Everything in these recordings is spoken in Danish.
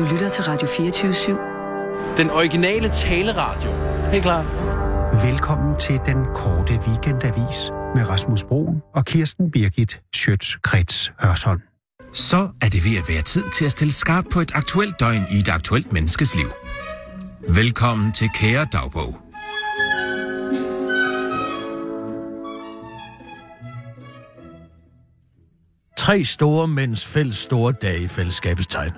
Du lytter til Radio 24-7. Den originale taleradio. Helt klar. Velkommen til den korte weekendavis med Rasmus Broen og Kirsten Birgit Schøtz-Krets Hørsholm. Så er det ved at være tid til at stille skarpt på et aktuelt døgn i et aktuelt menneskes liv. Velkommen til Kære Dagbog. Tre store mænds fælles store dage i fællesskabets tegn.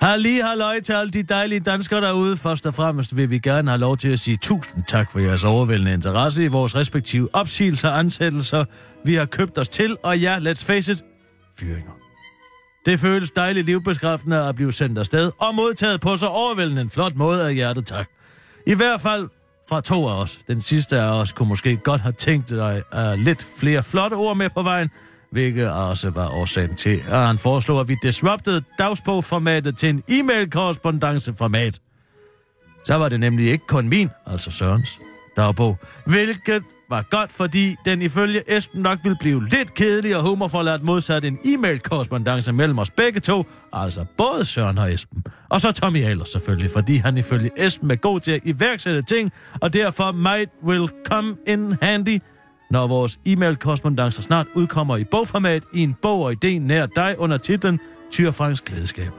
Halli halløj til alle de dejlige danskere derude. Først og fremmest vil vi gerne have lov til at sige tusind tak for jeres overvældende interesse i vores respektive opsigelser og ansættelser. Vi har købt os til, og ja, let's face it, fyringer. Det føles dejligt livbeskræftende at blive sendt afsted og modtaget på så overvældende en flot måde af hjertet tak. I hvert fald fra to af os. Den sidste af os kunne måske godt have tænkt dig uh, lidt flere flotte ord med på vejen, hvilket også var årsagen til, at han foreslog, at vi disruptede dagsbogformatet til en e-mail-korrespondanceformat. Så var det nemlig ikke kun min, altså Sørens, dagbog, hvilket var godt, fordi den ifølge Esben nok ville blive lidt kedelig og humorforladt modsat en e-mail-korrespondance mellem os begge to, altså både Søren og Esben. Og så Tommy Ahlers selvfølgelig, fordi han ifølge Esben er god til at iværksætte ting, og derfor might will come in handy, når vores e-mail-korrespondancer snart udkommer i bogformat i en bog og idé nær dig under titlen Tyr Franks Glædeskab.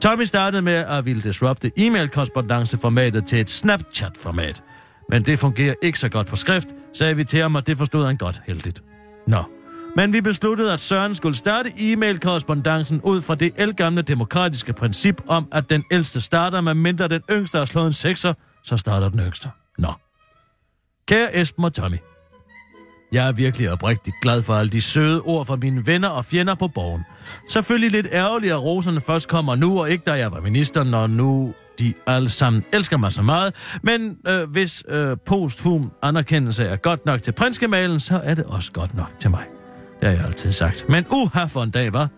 Tommy startede med at ville disrupte e-mail-korrespondanceformatet til et Snapchat-format. Men det fungerer ikke så godt på skrift, sagde vi til ham, og det forstod han godt heldigt. Nå. Men vi besluttede, at Søren skulle starte e-mail-korrespondancen ud fra det elgamle demokratiske princip om, at den ældste starter, med mindre den yngste har slået en sekser, så starter den yngste. Nå. Kære Esben og Tommy. Jeg er virkelig oprigtigt glad for alle de søde ord fra mine venner og fjender på borgen. Selvfølgelig lidt ærgerligt, at roserne først kommer nu, og ikke da jeg var minister, når nu de alle sammen elsker mig så meget. Men øh, hvis øh, posthum anerkendelse er godt nok til prinskemalen, så er det også godt nok til mig. Det har jeg altid sagt. Men uha for en dag, var.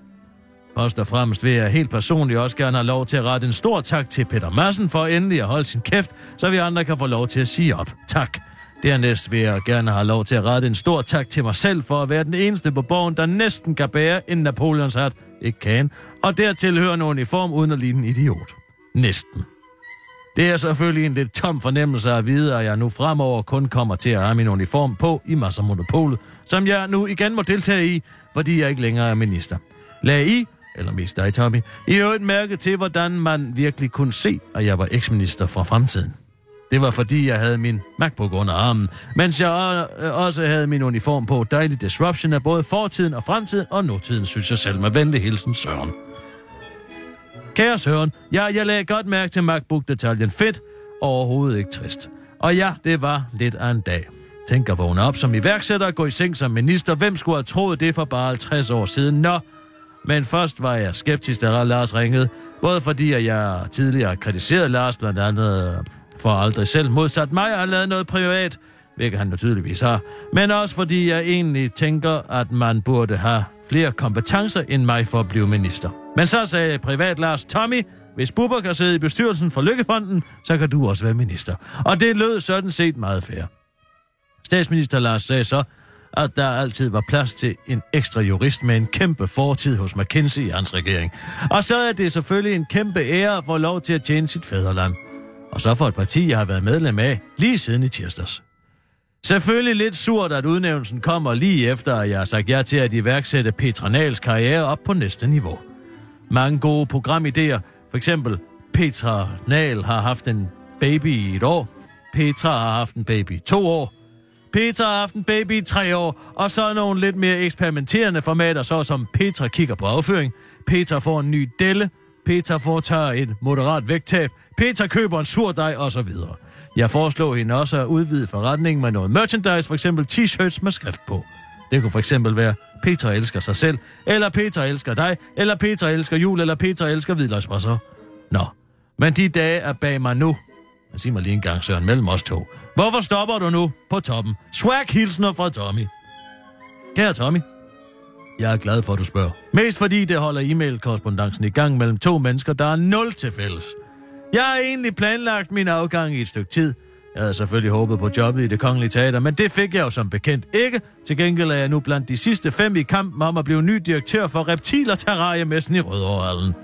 Først og fremmest vil jeg helt personligt også gerne have lov til at rette en stor tak til Peter Madsen for endelig at holde sin kæft, så vi andre kan få lov til at sige op. Tak. Dernæst vil jeg gerne have lov til at rette en stor tak til mig selv for at være den eneste på borgen, der næsten kan bære en Napoleons hat, ikke kan, og dertil hører en uniform uden at ligne en idiot. Næsten. Det er selvfølgelig en lidt tom fornemmelse at vide, at jeg nu fremover kun kommer til at have min uniform på i Masser Monopolet, som jeg nu igen må deltage i, fordi jeg ikke længere er minister. Lag I, eller mest dig, Tommy, i øvrigt mærke til, hvordan man virkelig kunne se, at jeg var eksminister fra fremtiden. Det var fordi, jeg havde min MacBook under armen, mens jeg også havde min uniform på. Dejlig disruption af både fortiden og fremtiden, og nutiden, synes jeg selv med venlig hilsen, Søren. Kære Søren, ja, jeg lagde godt mærke til MacBook-detaljen. Fedt, overhovedet ikke trist. Og ja, det var lidt af en dag. Tænk at vågne op som iværksætter og gå i seng som minister. Hvem skulle have troet det for bare 50 år siden? Nå, men først var jeg skeptisk, da Lars ringede. Både fordi, at jeg tidligere kritiserede Lars blandt andet for aldrig selv modsat mig og lavet noget privat, hvilket han naturligvis har. Men også fordi jeg egentlig tænker, at man burde have flere kompetencer end mig for at blive minister. Men så sagde privat Lars Tommy, hvis Bubber kan sidde i bestyrelsen for Lykkefonden, så kan du også være minister. Og det lød sådan set meget fair. Statsminister Lars sagde så, at der altid var plads til en ekstra jurist med en kæmpe fortid hos McKinsey i hans regering. Og så er det selvfølgelig en kæmpe ære at få lov til at tjene sit fædreland. Og så for et parti, jeg har været medlem af lige siden i tirsdags. Selvfølgelig lidt surt, at udnævnelsen kommer lige efter, at jeg har sagt ja til at iværksætte Petra Nals karriere op på næste niveau. Mange gode programidéer, for eksempel Petra Nal har haft en baby i et år, Petra har haft en baby i to år, Petra har haft en baby i tre år, og så nogle lidt mere eksperimenterende formater, såsom Petra kigger på afføring, Petra får en ny delle, Peter foretager en moderat vægttab, Peter køber en surdej og så videre. Jeg foreslår hende også at udvide forretningen med noget merchandise, for eksempel t-shirts med skrift på. Det kunne for eksempel være, Peter elsker sig selv, eller Peter elsker dig, eller Peter elsker jul, eller Peter elsker hvidløgsbrasser. Nå, men de dage er bag mig nu. Men sig mig lige en gang, Søren, mellem os to. Hvorfor stopper du nu på toppen? Swag hilsner fra Tommy. Kære Tommy, jeg er glad for, at du spørger. Mest fordi det holder e-mail-korrespondancen i gang mellem to mennesker, der er nul til fælles. Jeg har egentlig planlagt min afgang i et stykke tid. Jeg havde selvfølgelig håbet på jobbet i det kongelige teater, men det fik jeg jo som bekendt ikke. Til gengæld er jeg nu blandt de sidste fem i kampen om at blive ny direktør for reptiler terrariemessen i Rødovrehallen.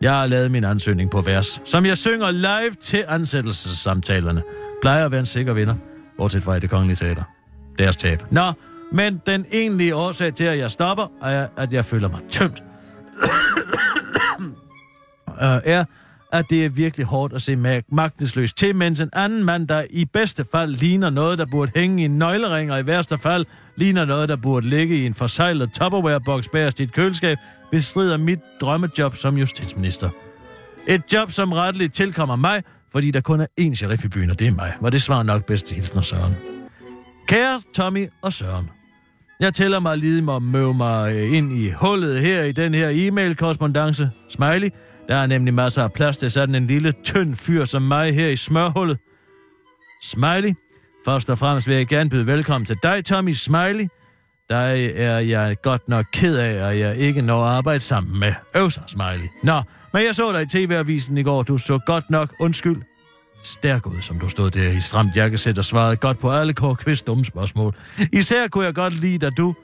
Jeg har lavet min ansøgning på vers, som jeg synger live til ansættelsessamtalerne. Plejer at være en sikker vinder, bortset fra i det kongelige teater. Deres tab. Nå, men den egentlige årsag til, at jeg stopper, er, at jeg føler mig tømt. Øh, er, at det er virkelig hårdt at se magtesløs til, mens en anden mand, der i bedste fald ligner noget, der burde hænge i en nøglering, og i værste fald ligner noget, der burde ligge i en forsejlet Tupperware-boks bagerst i et køleskab, bestrider mit drømmejob som justitsminister. Et job, som retteligt tilkommer mig, fordi der kun er én sheriff i byen, og det er mig. Var det svar nok bedst til hilsen og Søren. Kære Tommy og Søren. Jeg tæller mig lige med at møve mig øh, ind i hullet her i den her e-mail-korrespondence. Smiley. Der er nemlig masser af plads til sådan en lille, tynd fyr som mig her i smørhullet. Smiley. Først og fremmest vil jeg gerne byde velkommen til dig, Tommy Smiley. Dig er jeg godt nok ked af, at jeg ikke når at arbejde sammen med Øvser Smiley. Nå, men jeg så dig i tv-avisen i går. Du så godt nok undskyld. Stærk ud, som du stod der i stramt jakkesæt og svarede godt på alle Kåre Kvist dumme spørgsmål. Især kunne jeg godt lide, at du,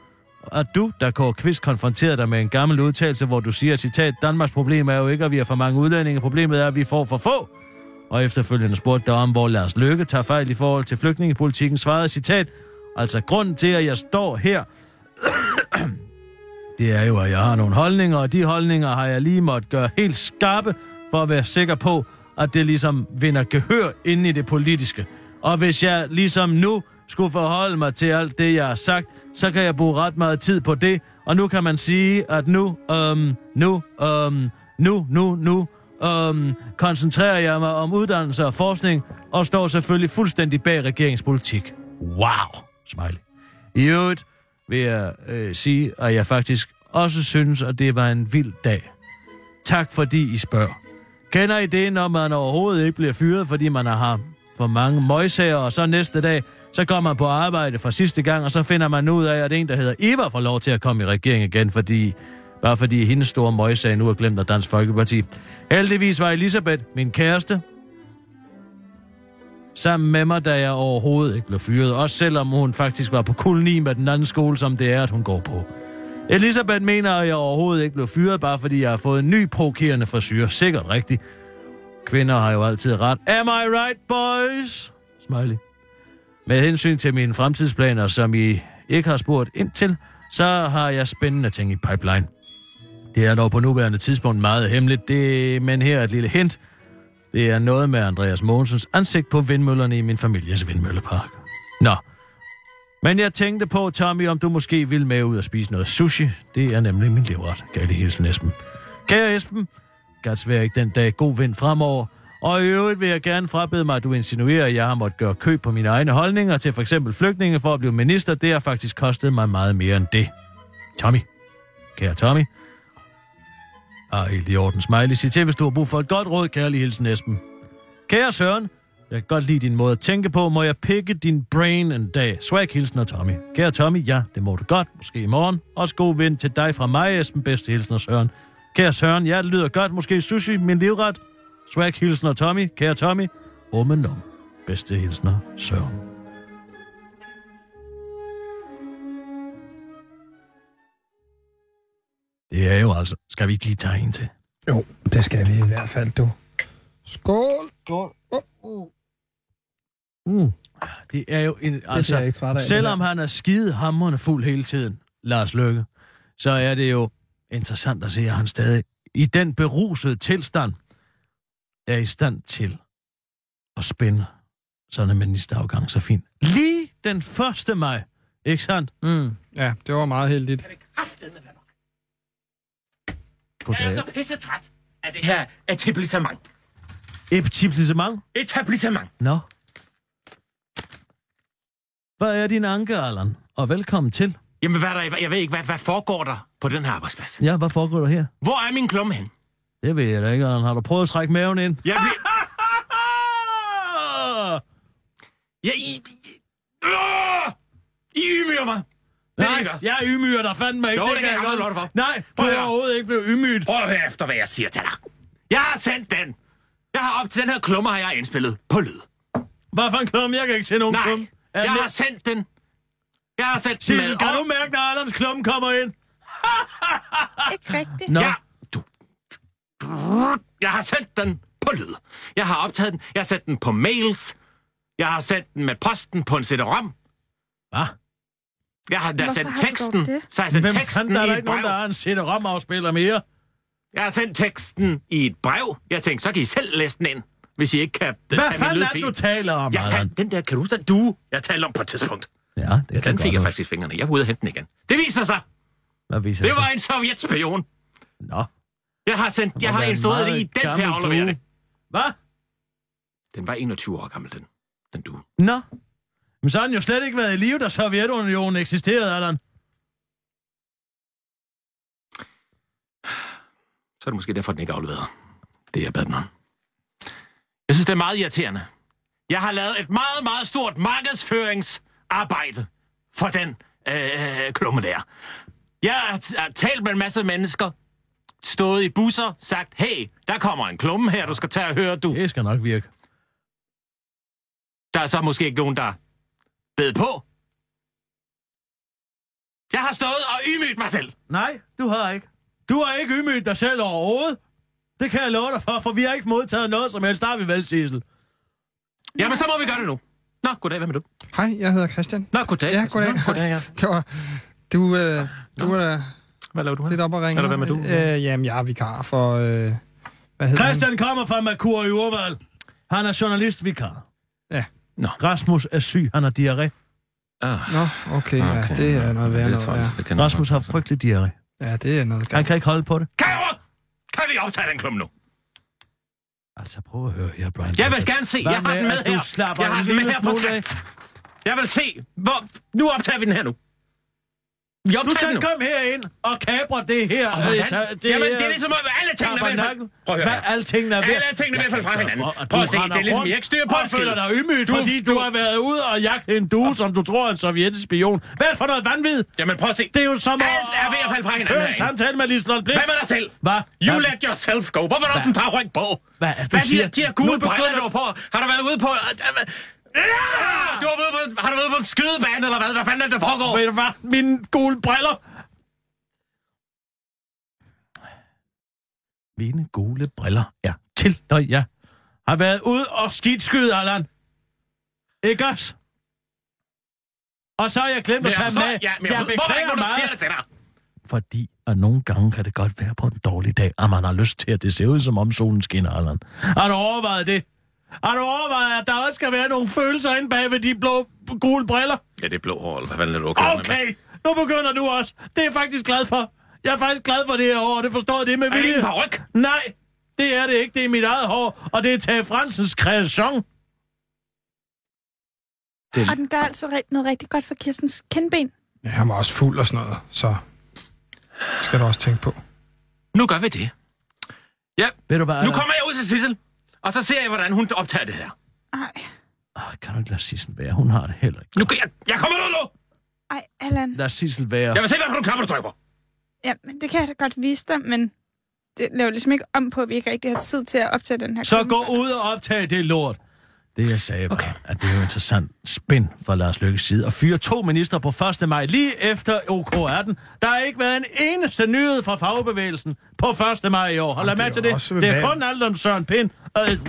at du, der Kåre Kvist konfronterede dig med en gammel udtalelse, hvor du siger, citat, Danmarks problem er jo ikke, at vi har for mange udlændinge. Problemet er, at vi får for få. Og efterfølgende spurgte dig om, hvor Lars Løkke tager fejl i forhold til flygtningepolitikken, svarede citat, altså grunden til, at jeg står her, det er jo, at jeg har nogle holdninger, og de holdninger har jeg lige måtte gøre helt skarpe, for at være sikker på, at det ligesom vinder gehør inde i det politiske. Og hvis jeg ligesom nu skulle forholde mig til alt det, jeg har sagt, så kan jeg bruge ret meget tid på det. Og nu kan man sige, at nu, øhm, nu, øhm, nu, nu, nu, øhm, koncentrerer jeg mig om uddannelse og forskning, og står selvfølgelig fuldstændig bag regeringspolitik. Wow, smiley. I øvrigt vil jeg øh, sige, at jeg faktisk også synes, at det var en vild dag. Tak fordi I spørger. Kender I det, når man overhovedet ikke bliver fyret, fordi man har for mange møjsager, og så næste dag, så kommer man på arbejde for sidste gang, og så finder man ud af, at en, der hedder Eva, får lov til at komme i regering igen, fordi, bare fordi hendes store møgsag nu er glemt af Dansk Folkeparti. Heldigvis var Elisabeth, min kæreste, sammen med mig, da jeg overhovedet ikke blev fyret, også selvom hun faktisk var på koloni med den anden skole, som det er, at hun går på. Elisabeth mener, at jeg overhovedet ikke blev fyret, bare fordi jeg har fået en ny provokerende frisyr. Sikkert rigtigt. Kvinder har jo altid ret. Am I right, boys? Smiley. Med hensyn til mine fremtidsplaner, som I ikke har spurgt ind til, så har jeg spændende ting i pipeline. Det er dog på nuværende tidspunkt meget hemmeligt, det, men her er et lille hint. Det er noget med Andreas Mogensens ansigt på vindmøllerne i min families vindmøllepark. Nå, men jeg tænkte på, Tommy, om du måske vil med ud og spise noget sushi. Det er nemlig min livret, gav det hilsen Esben. Kære Esben, Gats vær ikke den dag god vind fremover. Og i øvrigt vil jeg gerne frabede mig, at du insinuerer, at jeg har måttet gøre køb på mine egne holdninger til for eksempel flygtninge for at blive minister. Det har faktisk kostet mig meget mere end det. Tommy. Kære Tommy. Ah, helt i orden. Smiley, sig til, hvis du har brug for et godt råd, kærlig hilsen Esben. Kære Søren, jeg kan godt lide din måde at tænke på. Må jeg pikke din brain en dag? Swag hilsen og Tommy. Kære Tommy, ja, det må du godt. Måske i morgen. Også god vind til dig fra mig, Esben. Bedste hilsen og Søren. Kære Søren, ja, det lyder godt. Måske sushi, min livret. Swag hilsen og Tommy. Kære Tommy. Om. Bedste hilsner, Søren. Det er jo altså... Skal vi ikke lige tage en til? Jo, det skal vi i hvert fald, du. Skål! Skål! Uh. Mm. Det er jo en... Det Altså, jeg ikke af. selvom han er skide hamrende fuld hele tiden, Lars Løkke, så er det jo interessant at se, at han stadig i den berusede tilstand er i stand til at spænde sådan en ministerafgang så fint. Lige den 1. maj, ikke sandt? Mm. Ja, det var meget heldigt. Goddag. Jeg er så pisse træt af det her etablissement. Etablissement? Etablissement. Nå. Hvad er din anke, Allan? Og velkommen til. Jamen, hvad er der, jeg ved ikke, hvad, hvad foregår der på den her arbejdsplads? Ja, hvad foregår der her? Hvor er min klumme hen? Det ved jeg da ikke, Allan. Har du prøvet at trække maven ind? Jeg bliver... Jeg, I, I, I ydmyger mig. Det er Nej, godt. jeg ymyger dig fandme ikke. Jo, det kan kan jeg godt. dig for. Nej, du er overhovedet ikke blevet ymygt. Prøv at høre efter, hvad jeg siger til dig. Jeg har sendt den. Jeg har op til den her klumme, har jeg indspillet på lyd. Hvad for en klum? Jeg kan ikke se nogen Nej, klum. Er jeg har sendt den. Jeg har sendt den Sissel, med. kan og- du mærke, når Allans klum kommer ind? Ikke rigtigt. Nå, Ja, du. Jeg har sendt den på lyd. Jeg har optaget den. Jeg har sendt den på mails. Jeg har sendt den med posten på en CD-ROM. Hvad? Jeg har da Hvorfor sendt har du dog teksten. det? Så har jeg sendt Hvem teksten fanden er der i ikke et nogen, der brev. har en CD-ROM-afspiller mere? Jeg har sendt teksten i et brev. Jeg tænkte, så kan I selv læse den ind, hvis I ikke kan øh, Hvad tage min fanden er det, lydfil. du taler om, Jeg fandt den der, kan du den due, jeg talte om på et tidspunkt? Ja, det Ja, kan den fik jeg faktisk i fingrene. Jeg var ude og hente den igen. Det viser sig, Hvad viser det sig? var en sovjetspion. Nå. Jeg har, sendt, jeg har instrueret i den til at aflevere det. Hvad? Den var 21 år gammel, den, den due. Nå. Men så har den jo slet ikke været i live, da Sovjetunionen eksisterede, Allan. Så er det måske derfor, den ikke er afleveret. Det jeg bad den om. Jeg synes, det er meget irriterende. Jeg har lavet et meget, meget stort markedsføringsarbejde for den øh, klumme der. Jeg har, talt med en masse mennesker, stået i busser, sagt, hey, der kommer en klumme her, du skal tage og høre, du. Det skal nok virke. Der er så måske ikke nogen, der bed på. Jeg har stået og ydmygt mig selv. Nej, du har ikke. Du har ikke ydmygt dig selv overhovedet. Det kan jeg love dig for, for vi har ikke modtaget noget som helst. Der har vi vel, Sissel. Jamen, så må vi gøre det nu. Nå, goddag, hvad med du? Hej, jeg hedder Christian. Nå, goddag. Ja, goddag. Nå, goddag, ja. Det var, du, øh, du er Hvad laver du her? lidt op at ringe. Eller hvad med du? Øh, jamen, jeg er vikar for... Øh, hvad hedder Christian kommer fra Merkur i Urval. Han er journalistvikar. Ja. Nå. Rasmus er syg, han har diarré. Ah, han? Nå, okay, ja, det er noget værd noget. Ja. Rasmus har frygtelig diaré. ja, det er noget Han galt. kan ikke holde på det. Kamer! Kan vi optage den klumme nu? Altså, prøv at høre her, Brian. Jeg vil gerne se. Hvad Jeg har den med her. Jeg har en den med her på skrift. Jeg vil se. Hvor... Nu optager vi den her nu. Vi Du skal nu. komme herind og kabre det her. Og hvordan? ta- Jamen, det er ligesom, at alle tingene er ved at Prøv høre Hvad alle tingene er ved Alle tingene er ved at falde fra hinanden. Prøv du at se, det er ligesom, jeg ikke styrer på skid. føler dig ydmygt, Du- fordi du du- har været ude og jagte en due, som du tror er en sovjetisk spion. Hvad det for noget vanvid? Jamen, prøv at se. Det er jo som at... Alt er ved at falde fra hinanden Føre en samtale med Liselotte Blix. Hvad med dig selv? Hvad? You let yourself go. Hvorfor er der sådan en par ryg på? Hvad er det, du Hvad er siger? de her gule Nu begynder- briller, du på? Har du været ude på... Ja! Du har, været på, har du været på en skydebane, eller hvad? Hvad fanden er det, der foregår? Ved du hvad? Mine gule briller. Mine gule briller er til, når jeg har været ude og skidtskyde, Allan. Ikke også? Og så har jeg glemt at tage dem med. ja, men jeg, jeg er der ikke der siger det til dig? Fordi at nogle gange kan det godt være på en dårlig dag, at man har lyst til, at det ser ud, som om solen skinner, Allan. Har du overvejet det? Har du overvejet, at der også skal være nogle følelser inde bag ved de blå gule briller? Ja, det er blå hår, eller hvad fanden er du okay, med? Okay, nu begynder du også. Det er jeg faktisk glad for. Jeg er faktisk glad for det her år, og det forstår jeg det med Er det vilje. ikke en paryk? Nej, det er det ikke. Det er mit eget hår, og det er Tage Fransens kreation. Og den gør altså noget rigtig godt for Kirstens kindben. Ja, han var også fuld og sådan noget, så skal du også tænke på. Nu gør vi det. Ja, Ved du hvad, nu kommer jeg ud til Sissel, og så ser jeg, hvordan hun optager det her. Ej, Åh, kan du ikke lade Sissel være? Hun har det heller ikke. Nu, jeg, jeg kommer ud nu! ej, Allan. Lad Sissel være. Jeg vil se, hvad nogle knapper du trykker på. Ja, men det kan jeg da godt vise dig, men det laver ligesom ikke om på, at vi ikke rigtig har tid til at optage den her Så gå ud og optag det lort. Det jeg sagde var, okay. at det er jo interessant spænd fra Lars Lykkes side at fyre to minister på 1. maj, lige efter OK18. Der har ikke været en eneste nyhed fra fagbevægelsen på 1. maj i år. Hold Jamen, med det til det. Det er kun alt om Søren Pind og et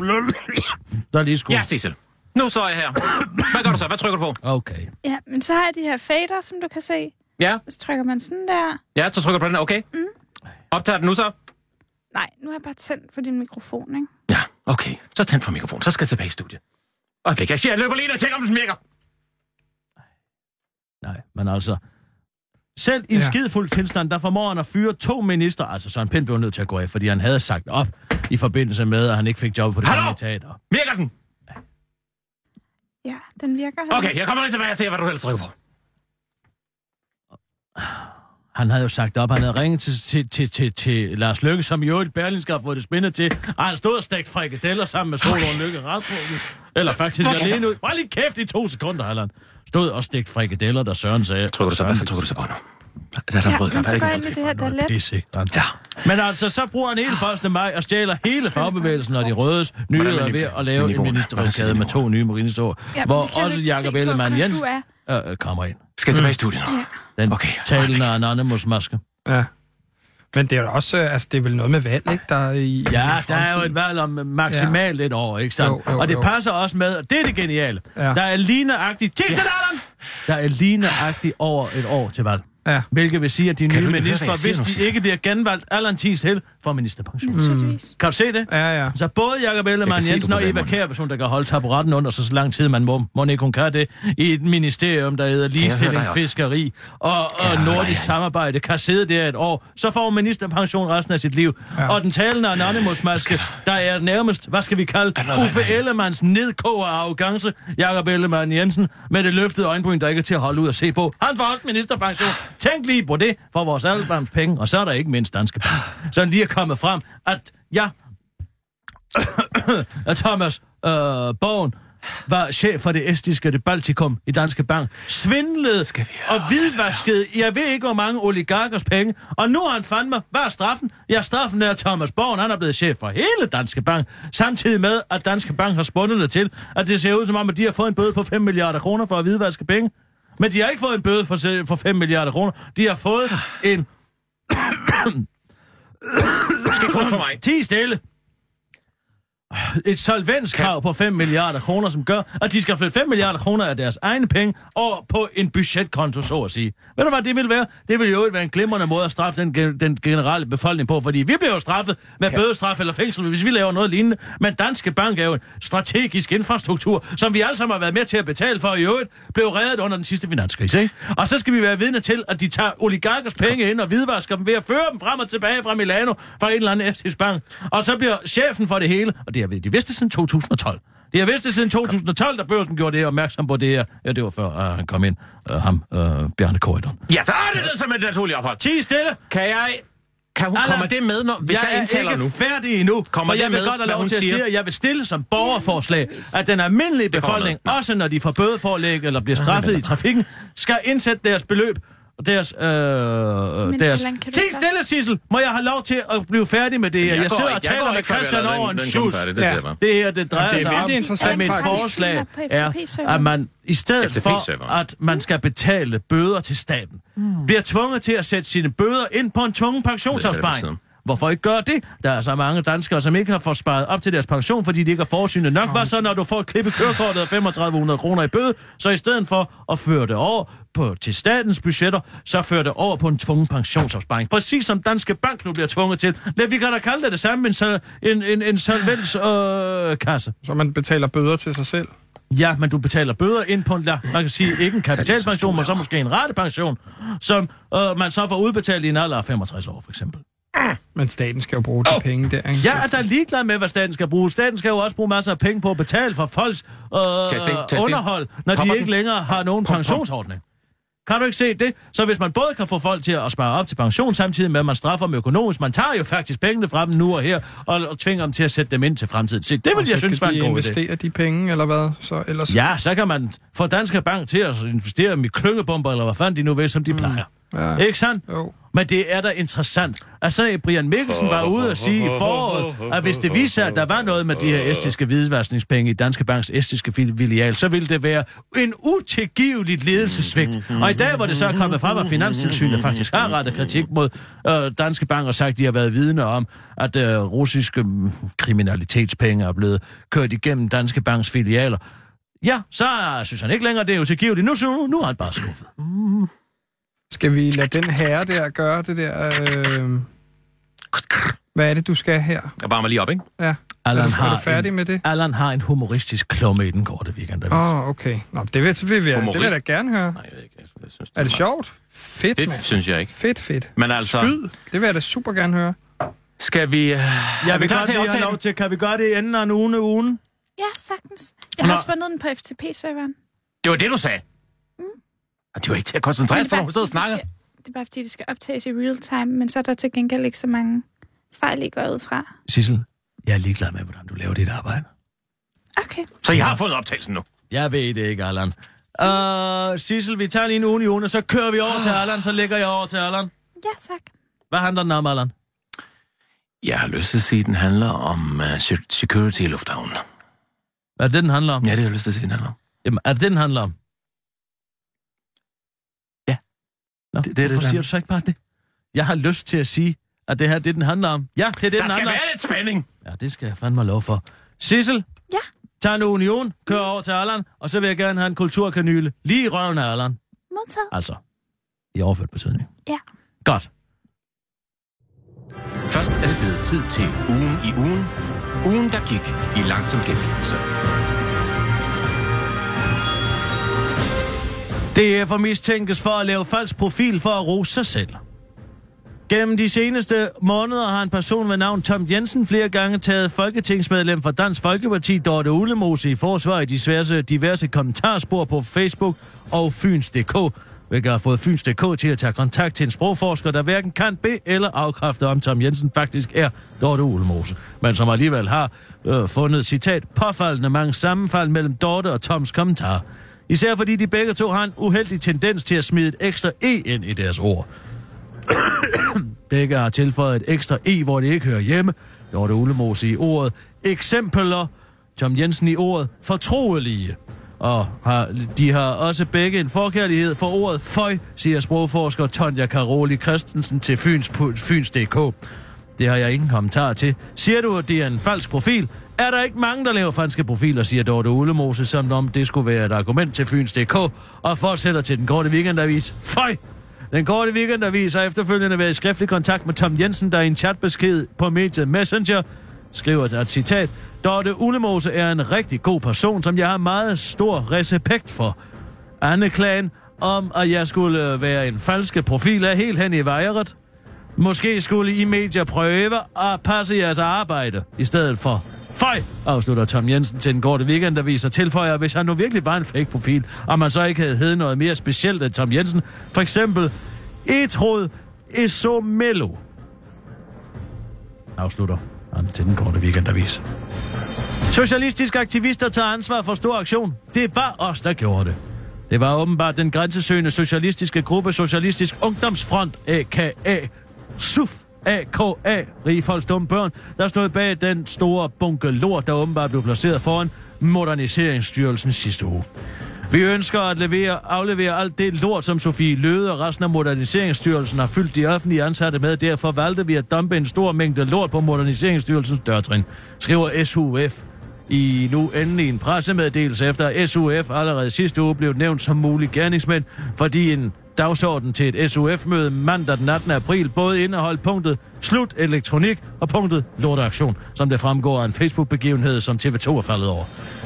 der lige skulle... Ja, Sissel. Nu så jeg her. Hvad gør du så? Hvad trykker du på? Okay. Ja, men så har jeg de her fader, som du kan se. Ja, Så trykker man sådan der. ja, så trykker du på den her. Okay. Mm. Optager den nu så? Nej, nu har jeg bare tændt for din mikrofon, ikke? Ja, okay. Så tænd for mikrofonen. Så skal jeg tilbage i studiet. Øjeblik, jeg siger, jeg løber lige ind og tjekker, om den virker. Nej, men altså... Selv i en ja. Skidefuld tilstand, der formår han at fyre to minister. Altså, Søren Pind blev nødt til at gå af, fordi han havde sagt op i forbindelse med, at han ikke fik job på det Hallo? teater. Virker den? Ja, den virker. Okay, jeg kommer lige tilbage og ser, hvad du helst på. Han havde jo sagt op, han havde ringet til, til, til, til, til Lars Lykke, som i øvrigt Berlingske har fået det spændet til, og han stod og stegte frikadeller sammen med Solon okay. Lykke Rasmussen. Eller faktisk Okay. alene ud. Bare lige kæft i to sekunder, Allan. Stod og stegte frikadeller, da Søren sagde... Trykker du så, hvad trykker du så på nu? Der er der Ja, brød, men så går er med det her, der er let. Det er sikkert. Ja. Men altså, så bruger han hele 1. maj og stjæler hele fagbevægelsen og de rødes nyheder ved at lave en ministerrokade med to nye marinestår, Ja, hvor også Jakob Ellemann Jensen. Øh, øh, kommer ind. Skal jeg tilbage i studiet nu? Ja. Den Okay, talende Anonymous-maske. Ja. Men det er jo også, øh, altså det er vel noget med valg, ikke? Der er i, Ja, i der er jo et valg om maksimalt et år, ikke sandt? Jo, jo, og det jo. passer også med, og det er det geniale, Ja. der er ligneragtigt... Tids ja. Der er ligneragtigt over et år til valg. Ja. Hvilket vil sige, at de nye høre, hvad ministre, hvis de ikke bliver genvalgt, Allan Thies Hill får ministerpension. Naturligvis. Kan du se det? Ja, ja. Så både Jacob Jeg Ellemann kan se, Jensen og Eva. Kjær, hvis hun der kan holde taburetten under så, så lang tid, man må, må ikke hun kan det, i et ministerium, der hedder ligestilling, fiskeri og, og nordisk samarbejde, kan sidde der et år, så får hun ministerpension resten af sit liv. Ja. Og den talende Anonymous-maske, der er nærmest, hvad skal vi kalde, Uffe Ellemanns nedkoger af arrogance, Jacob Ellemann Jensen, med det løftede øjenbryn, der ikke er til at holde ud og se på. Han får også ministerpension. Tænk lige på det for vores allesammens penge, og så er der ikke mindst Danske Bank. Så lige er kommet frem, at ja, at Thomas øh, Borgen var chef for det estiske det Baltikum i Danske Bank, svindlede og hvidvaskede, jeg ved ikke hvor mange oligarkers penge, og nu har han fandme, hvad er straffen? Ja, straffen er, at Thomas Borgen, han er blevet chef for hele Danske Bank, samtidig med, at Danske Bank har spundet det til, at det ser ud som om, at de har fået en bøde på 5 milliarder kroner for at hvidvaske penge. Men de har ikke fået en bøde for, for 5 milliarder kroner. De har fået en... Skal kun for mig. 10 stille et solvenskrav på 5 milliarder kroner, som gør, at de skal flytte 5 milliarder kroner af deres egne penge over på en budgetkonto, så at sige. Ved du hvad det vil være? Det vil jo være en glimrende måde at straffe den, den generelle befolkning på, fordi vi bliver jo straffet med bødestraf eller fængsel, hvis vi laver noget lignende. Men Danske Bank er jo en strategisk infrastruktur, som vi alle sammen har været med til at betale for, i øvrigt blev reddet under den sidste finanskrise. Ikke? Og så skal vi være vidne til, at de tager oligarkers penge ind og hvidvasker dem ved at føre dem frem og tilbage fra Milano fra en eller anden estisk bank. Og så bliver chefen for det hele, og det har vi de vidste siden 2012. De har vidst det siden 2012, da børsen gjorde det opmærksom på det her. Ja, det var før uh, han kom ind, uh, ham, uh, Bjarne Korydon. Ja, så er det ned som et naturligt ophold. Ti stille! Kan jeg... Kan hun, Allan, kommer det med, når, hvis jeg, jeg indtaler er ikke nu? færdig endnu, Kommer for jeg det vil med, godt have lov til at siger? sige, at jeg vil stille som borgerforslag, at den almindelige befolkning, også når de får bødeforlæg eller bliver straffet i trafikken, skal indsætte deres beløb deres... Øh, deres... Allan, kan du Ti stille, Sissel! Må jeg have lov til at blive færdig med det? Jeg, jeg går sidder ikke- og jeg taler med Christian over en kommentar, det jeg bare. Det her, det drejer det er sig om, at mit forslag er, at man i stedet for, at man skal betale bøder til staten, bliver tvunget til at sætte sine bøder ind på en tvungen pensionsopsparing. Hvorfor ikke gøre det? Der er så mange danskere, som ikke har fået sparet op til deres pension, fordi de ikke har forsynet nok. Hvad så, når du får et kørekortet af 3500 kroner i bøde? Så i stedet for at føre det over på, til statens budgetter, så fører det over på en tvungen pensionsopsparing. Præcis som Danske Bank nu bliver tvunget til. Lad, vi kan da kalde det det samme, en, en, en, en solvenskasse. Øh, kasse. Så man betaler bøder til sig selv. Ja, men du betaler bøder ind på en, la- man kan sige, ikke en kapitalpension, men så måske en ratepension, som øh, man så får udbetalt i en alder af 65 år, for eksempel. Men staten skal jo bruge de penge der, ikke? Jeg er da ligeglad med, hvad staten skal bruge. Staten skal jo også bruge masser af penge på at betale for folks øh, Testing, testing. underhold, når Popper de ikke den. længere har nogen pensionsordning. Kan du ikke se det? Så hvis man både kan få folk til at spare op til pension, samtidig med, at man straffer dem økonomisk, man tager jo faktisk pengene fra dem nu og her, og, og tvinger dem til at sætte dem ind til fremtiden. Se, det vil jeg synes kan var en de god idé. investere de penge, eller hvad? Så ellers... Ja, så kan man få Danske Bank til at investere dem i klyngebomber, eller hvad fanden de nu vil, som de plejer. Ja. Ikke sandt? Jo. Men det er da interessant. Altså, Brian Mikkelsen var ude og sige i foråret, at hvis det viser sig, at der var noget med de her estiske hvidvaskningspenge i Danske Banks estiske fil- filial, så ville det være en utilgiveligt ledelsesvigt. Og i dag, hvor det så er kommet frem, at Finanstilsynet faktisk har rettet kritik mod øh, Danske Bank og sagt, at de har været vidne om, at øh, russiske mm, kriminalitetspenge er blevet kørt igennem Danske Banks filialer. Ja, så synes han ikke længere, det er utilgiveligt. Nu, nu, nu er han bare skuffet. Skal vi lade den herre der gøre det der... Øh... Hvad er det, du skal her? Jeg bare mig lige op, ikke? Ja. Allan er, du, er har du færdig en, med det? Allan har en humoristisk klumme i den korte weekend. Åh, oh, okay. Nå, det vil, det vil, jeg, det vil jeg da Humorist. gerne høre. Nej, jeg ved ikke. Jeg, jeg synes, Er det meget- sjovt? Fedt, Det mand. synes jeg ikke. Fedt, fedt. Men altså, Skyd. Det vil jeg da super gerne høre. skal vi... Uh, Jeg er vi vil klar til at lov til, kan vi gøre det i enden af en uge, ugen? Ja, sagtens. Jeg har Nå. også fundet den på FTP-serveren. Det var det, du sagde. Og det var ikke til at koncentrere sig, bare hun sidder og fordi, det er bare fordi, det skal optages i real time, men så er der til gengæld ikke så mange fejl, I går ud fra. Sissel, jeg er ligeglad med, hvordan du laver dit arbejde. Okay. Så jeg har fundet optagelsen nu. Jeg ved det ikke, Allan. Uh, Sissel, vi tager lige en ugen, og så kører vi over til Allan, så lægger jeg over til Allan. Ja, tak. Hvad handler den om, Allan? Jeg har lyst til at sige, at den handler om uh, se- security i lufthavnen. Hvad er det, den handler om? Ja, det har jeg lyst til at sige, den handler om. Jamen, er det, den handler om? Ja. Nå, Det- det er det, hvorfor den siger du så ikke bare det? Jeg har lyst til at sige, at det her det, den handler om? Ja, det er det, Der den skal handler være lidt spænding. Ja, det skal jeg fandme lov for. Sissel, Ja. tag en union, kør over til Allan, og så vil jeg gerne have en kulturkanyle lige i røven af Allan. Modtaget. Altså, i overført betydning. Ja. Godt. Først er det blevet tid til ugen i ugen. Ugen, der gik i langsom gengivelse. DF mistænkes for at lave falsk profil for at rose sig selv. Gennem de seneste måneder har en person ved navn Tom Jensen flere gange taget folketingsmedlem for Dansk Folkeparti Dorte Ulemose i forsvar i diverse, diverse kommentarspor på Facebook og Fyns.dk, hvilket har fået Fyns.dk til at tage kontakt til en sprogforsker, der hverken kan be- eller afkræfte, om Tom Jensen faktisk er Dorte Ulemose, men som alligevel har øh, fundet, citat, påfaldende mange sammenfald mellem Dorte og Toms kommentarer. Især fordi de begge to har en uheldig tendens til at smide et ekstra E ind i deres ord. Begge har tilføjet et ekstra E, hvor det ikke hører hjemme. Dorte Ulemose i ordet eksempler. Tom Jensen i ordet fortrolige. Og har, de har også begge en forkærlighed for ordet føj, siger sprogforsker Tonja Karoli Christensen til Fyns, Fyns.dk. Det har jeg ingen kommentar til. Siger du, at det er en falsk profil? Er der ikke mange, der laver falske profiler, siger Dorte Ulemose, som om det skulle være et argument til Fyns.dk, og fortsætter til den korte weekendavis. Føj! Den korte weekendavis har efterfølgende været i skriftlig kontakt med Tom Jensen, der i en chatbesked på mediet Messenger skriver der et citat. Dorte Ulemose er en rigtig god person, som jeg har meget stor respekt for. Anneklagen om, at jeg skulle øh, være en falske profil er helt hen i vejret. Måske skulle I medier prøve at passe jeres arbejde, i stedet for Føj, afslutter Tom Jensen til den korte weekendavis og tilføjer, hvis han nu virkelig var en fake profil, og man så ikke havde heddet noget mere specielt end Tom Jensen. For eksempel, Etrod Esomello. Afslutter han til den korte weekendavis. Socialistiske aktivister tager ansvar for stor aktion. Det var os, der gjorde det. Det var åbenbart den grænsesøgende socialistiske gruppe Socialistisk Ungdomsfront, a.k.a. SUF, AKA, Rige Dumme Børn, der stod bag den store bunke lort, der åbenbart blev placeret foran Moderniseringsstyrelsen sidste uge. Vi ønsker at levere, aflevere alt det lort, som Sofie Løde og resten af Moderniseringsstyrelsen har fyldt de offentlige ansatte med. Derfor valgte vi at dumpe en stor mængde lort på Moderniseringsstyrelsens dørtrin, skriver SUF i nu endelig en pressemeddelelse efter at SUF allerede sidste uge blev nævnt som mulig gerningsmænd, fordi en Dagsordenen til et SUF-møde mandag den 18. april både indeholdt punktet slut elektronik og punktet lorteaktion, som det fremgår af en Facebook-begivenhed, som TV2 er faldet over.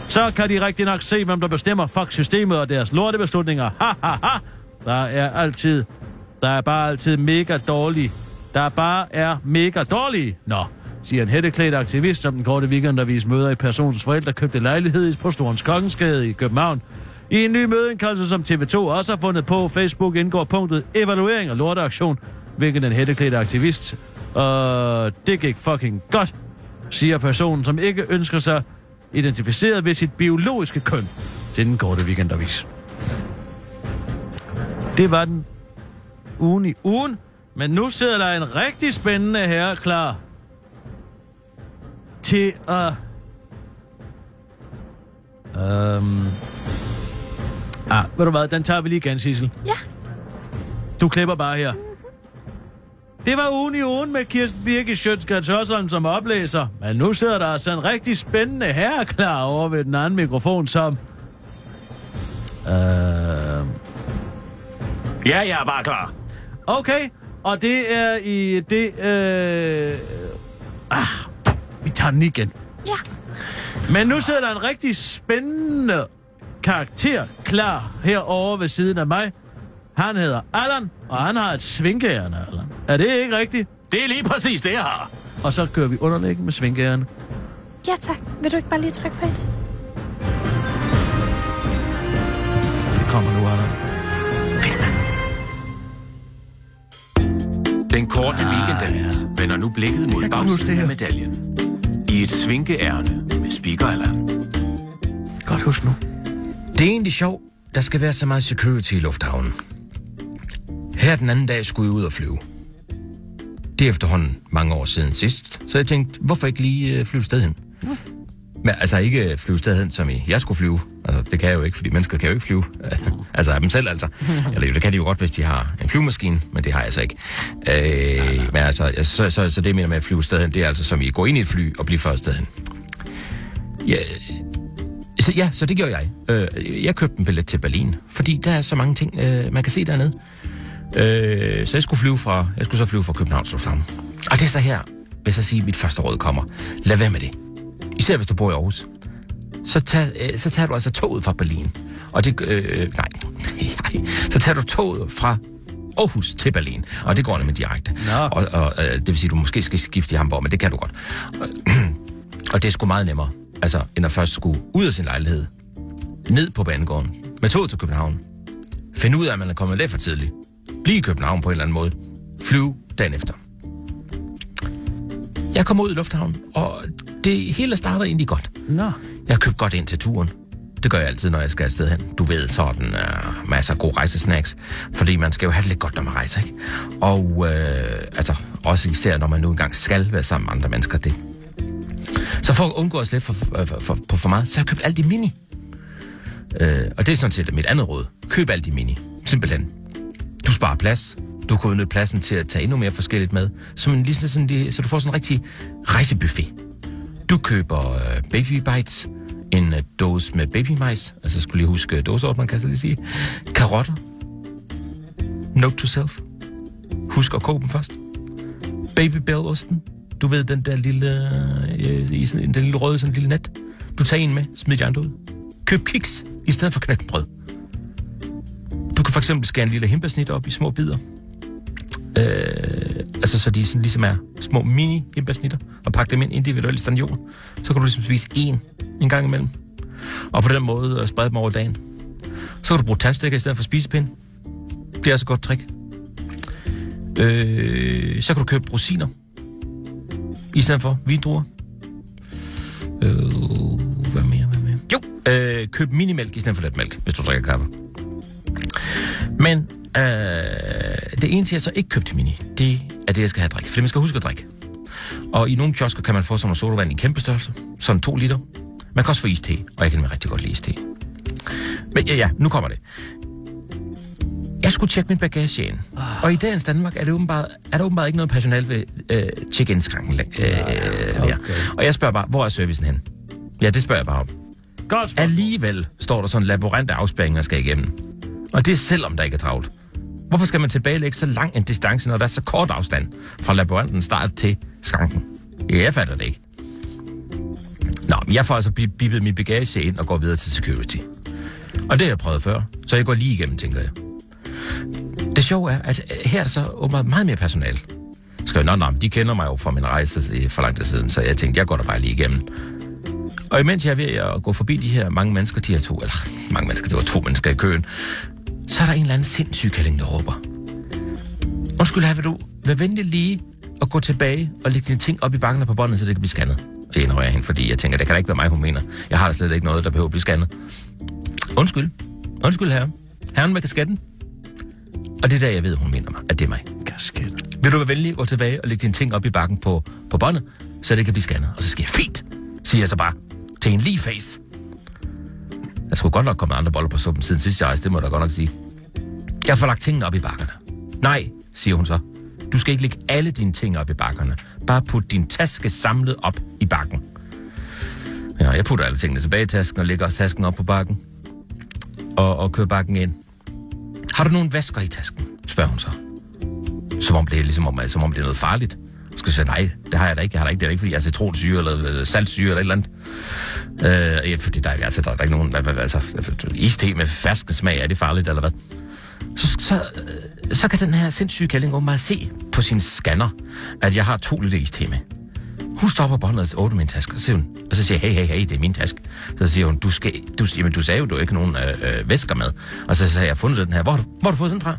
Så kan de rigtig nok se, hvem der bestemmer fuck systemet og deres lortebeslutninger. Ha, ha, ha! Der er altid, der er bare altid mega dårlige. Der bare er mega dårlige. Nå, siger en hætteklædt aktivist, som den korte weekendavis møder i persons forældre købte lejlighed på Storens Kongensgade i København. I en ny mødeindkaldelse, som TV2 også har fundet på Facebook, indgår punktet evaluering og lorteaktion, hvilket den hætteklædte aktivist. Og det gik fucking godt, siger personen, som ikke ønsker sig identificeret ved sit biologiske køn til den korte weekendavis. Det var den ugen i ugen, men nu sidder der en rigtig spændende herre klar til at... Øhm... Ah, ved du hvad, den tager vi lige igen, Sissel. Ja. Du klipper bare her. Det var ugen i ugen med Kirsten Birke Hørsholm som oplæser. Men nu sidder der altså en rigtig spændende herre klar over ved den anden mikrofon som... Øh... Ja, jeg er bare klar. Okay, og det er i det... Øh... Ah, vi tager den igen. Ja. Men nu sidder der en rigtig spændende karakter klar herovre ved siden af mig. Han hedder Allan, og han har et svinkærende, Allan. Er det ikke rigtigt? Det er lige præcis det, jeg har. Og så kører vi underlæggen med svinkærende. Ja, tak. Vil du ikke bare lige trykke på et? Det kommer nu, Allan. Den korte weekendavis vender nu blikket mod bagsiden her. af medaljen. I et svinkeærne med Speaker Allan. Godt husk nu. Det er egentlig sjovt, der skal være så meget security i lufthavnen. Her den anden dag skulle jeg ud og flyve. Det er efterhånden mange år siden sidst, så jeg tænkte, hvorfor ikke lige øh, flyve sted hen? Men altså ikke flyve sted hen, som i, jeg skulle flyve. Altså, det kan jeg jo ikke, fordi mennesker kan jo ikke flyve. altså af dem selv, altså. Eller det kan de jo godt, hvis de har en flyvemaskine, men det har jeg så ikke. Øh, men altså, så, så, så det mener med at flyve sted hen, det er altså som i gå ind i et fly og blive først sted hen. Ja, så, ja, så det gjorde jeg. Øh, jeg købte en billet til Berlin, fordi der er så mange ting, øh, man kan se dernede. Øh, så jeg skulle, flyve fra, jeg skulle så flyve fra Københavns Lufthavn. Og det er så her, vil jeg så sige, at mit første råd kommer. Lad være med det. Især hvis du bor i Aarhus. Så, tag, øh, så tager du altså toget fra Berlin. Og det, øh, nej, nej, så tager du toget fra Aarhus til Berlin, og det går nemlig direkte. Og, og øh, det vil sige, at du måske skal skifte i Hamburg, men det kan du godt. Og, og det er sgu meget nemmere, altså, end at først skulle ud af sin lejlighed, ned på banegården, med toget til København, finde ud af, at man er kommet lidt for tidligt, blive i København på en eller anden måde, flyve dagen efter. Jeg kommer ud i lufthavnen, og det hele starter egentlig godt. Nå. Jeg har købt godt ind til turen. Det gør jeg altid, når jeg skal et sted hen. Du ved, sådan uh, masser af gode rejsesnacks. Fordi man skal jo have det lidt godt, når man rejser, ikke? Og øh, altså, også især, når man nu engang skal være sammen med andre mennesker. Det. Så for at undgå at slippe for, øh, for, for, for, for meget, så har jeg købt alt i mini. Øh, og det er sådan set mit andet råd. Køb alt i mini. Simpelthen. Du sparer plads. Du kan udnytte pladsen til at tage endnu mere forskelligt med. Som en, ligesom sådan, så du får sådan en rigtig rejsebuffet. Du køber øh, baby bites, en øh, dose med babymajs, altså skulle lige huske øh, dåseort, man kan så lige sige. Karotter. Note to self. Husk at koge dem først. Baby osten. Du ved, den der lille, øh, i sådan, den lille røde, sådan en lille net. Du tager en med, smid de andre ud. Køb kiks i stedet for knækbrød. Du kan for eksempel skære en lille hembærsnit op i små bidder. Øh, altså så de sådan ligesom er små mini hembærsnitter, og pakke dem ind individuelt i stanion. Så kan du ligesom spise en en gang imellem. Og på den måde øh, sprede dem over dagen. Så kan du bruge tandstikker i stedet for spisepind. Det er også et godt trick. Øh, så kan du købe rosiner. I stedet for vindruer. Øh, hvad mere, hvad mere? Jo, øh, køb minimælk i stedet for letmælk, hvis du drikker kaffe. Men øh, det eneste, jeg så ikke købte mini, det er det, jeg skal have at drikke. Fordi man skal huske at drikke. Og i nogle kiosker kan man få sådan noget sodavand i kæmpe størrelse. Sådan to liter. Man kan også få iste, og jeg kan rigtig godt lide iste. Men ja, ja, nu kommer det. Jeg skulle tjekke min bagage ind. Og i dagens Danmark er, det åbenbart, er der åbenbart ikke noget personal ved øh, check-in-skranken øh, øh, mere. Og jeg spørger bare, hvor er servicen hen? Ja, det spørger jeg bare om. Godt spørgsmål. Alligevel står der sådan en labyrint af afspærringer, skal igennem. Og det er selvom der ikke er travlt. Hvorfor skal man tilbagelægge så lang en distance, når der er så kort afstand fra labyrinten start til skranken? Ja, jeg fatter det ikke. Nå, men jeg får altså bi- bippet min bagage ind og går videre til security. Og det har jeg prøvet før, så jeg går lige igennem, tænker jeg. Det sjove er, at øh, her er der så åbenbart meget mere personal. Skal jeg, nå, nå, de kender mig jo fra min rejse for lang tid siden, så jeg tænkte, jeg går der bare lige igennem. Og imens jeg er ved at gå forbi de her mange mennesker, de her to, eller mange mennesker, det var to mennesker i køen, så er der en eller anden sindssyg kælling, der råber. Undskyld, her vil du være venlig lige at gå tilbage og lægge dine ting op i bakken på båndet, så det kan blive scannet. Og jeg hende, fordi jeg tænker, det kan da ikke være mig, hun mener. Jeg har da slet ikke noget, der behøver at blive scannet. Undskyld. Undskyld, herre. Herren med kasketten. Og det er der, jeg ved, hun mener mig, at det er mig. Kasket. Vil du være venlig gå tilbage og lægge dine ting op i bakken på, på båndet, så det kan blive scannet? Og så jeg, fint, siger jeg så bare, til en lige face. Jeg skulle godt nok komme andre boller på suppen siden sidst jeg rejste, det må jeg da godt nok sige. Jeg får lagt tingene op i bakkerne. Nej, siger hun så. Du skal ikke lægge alle dine ting op i bakkerne. Bare put din taske samlet op i bakken. Ja, jeg putter alle tingene tilbage i tasken og lægger tasken op på bakken. Og, og kører bakken ind. Har du nogen vasker i tasken? spørger hun så. Som om det er, ligesom om, som om det er noget farligt. Så skal jeg sige, nej, det har jeg da ikke. Jeg har da ikke. Det er da ikke, fordi jeg har citronsyre eller øh, saltsyre eller et eller andet. Øh, ja, fordi der, altså, der er der ikke nogen... Altså, iste med ferske smag, er det farligt eller hvad? Så, så, øh, så kan den her sindssyge kælling åbenbart se på sin scanner, at jeg har to liter iste med. Hun stopper båndet og åbner min taske, og så, siger hun, og så siger jeg, hey, hey, hey, det er min taske. Så siger hun, du, skal, du, jamen, du sagde jo, du har ikke nogen øh, øh, væsker med. Og så sagde jeg, jeg har fundet den her. Hvor har du, hvor har du fået den fra?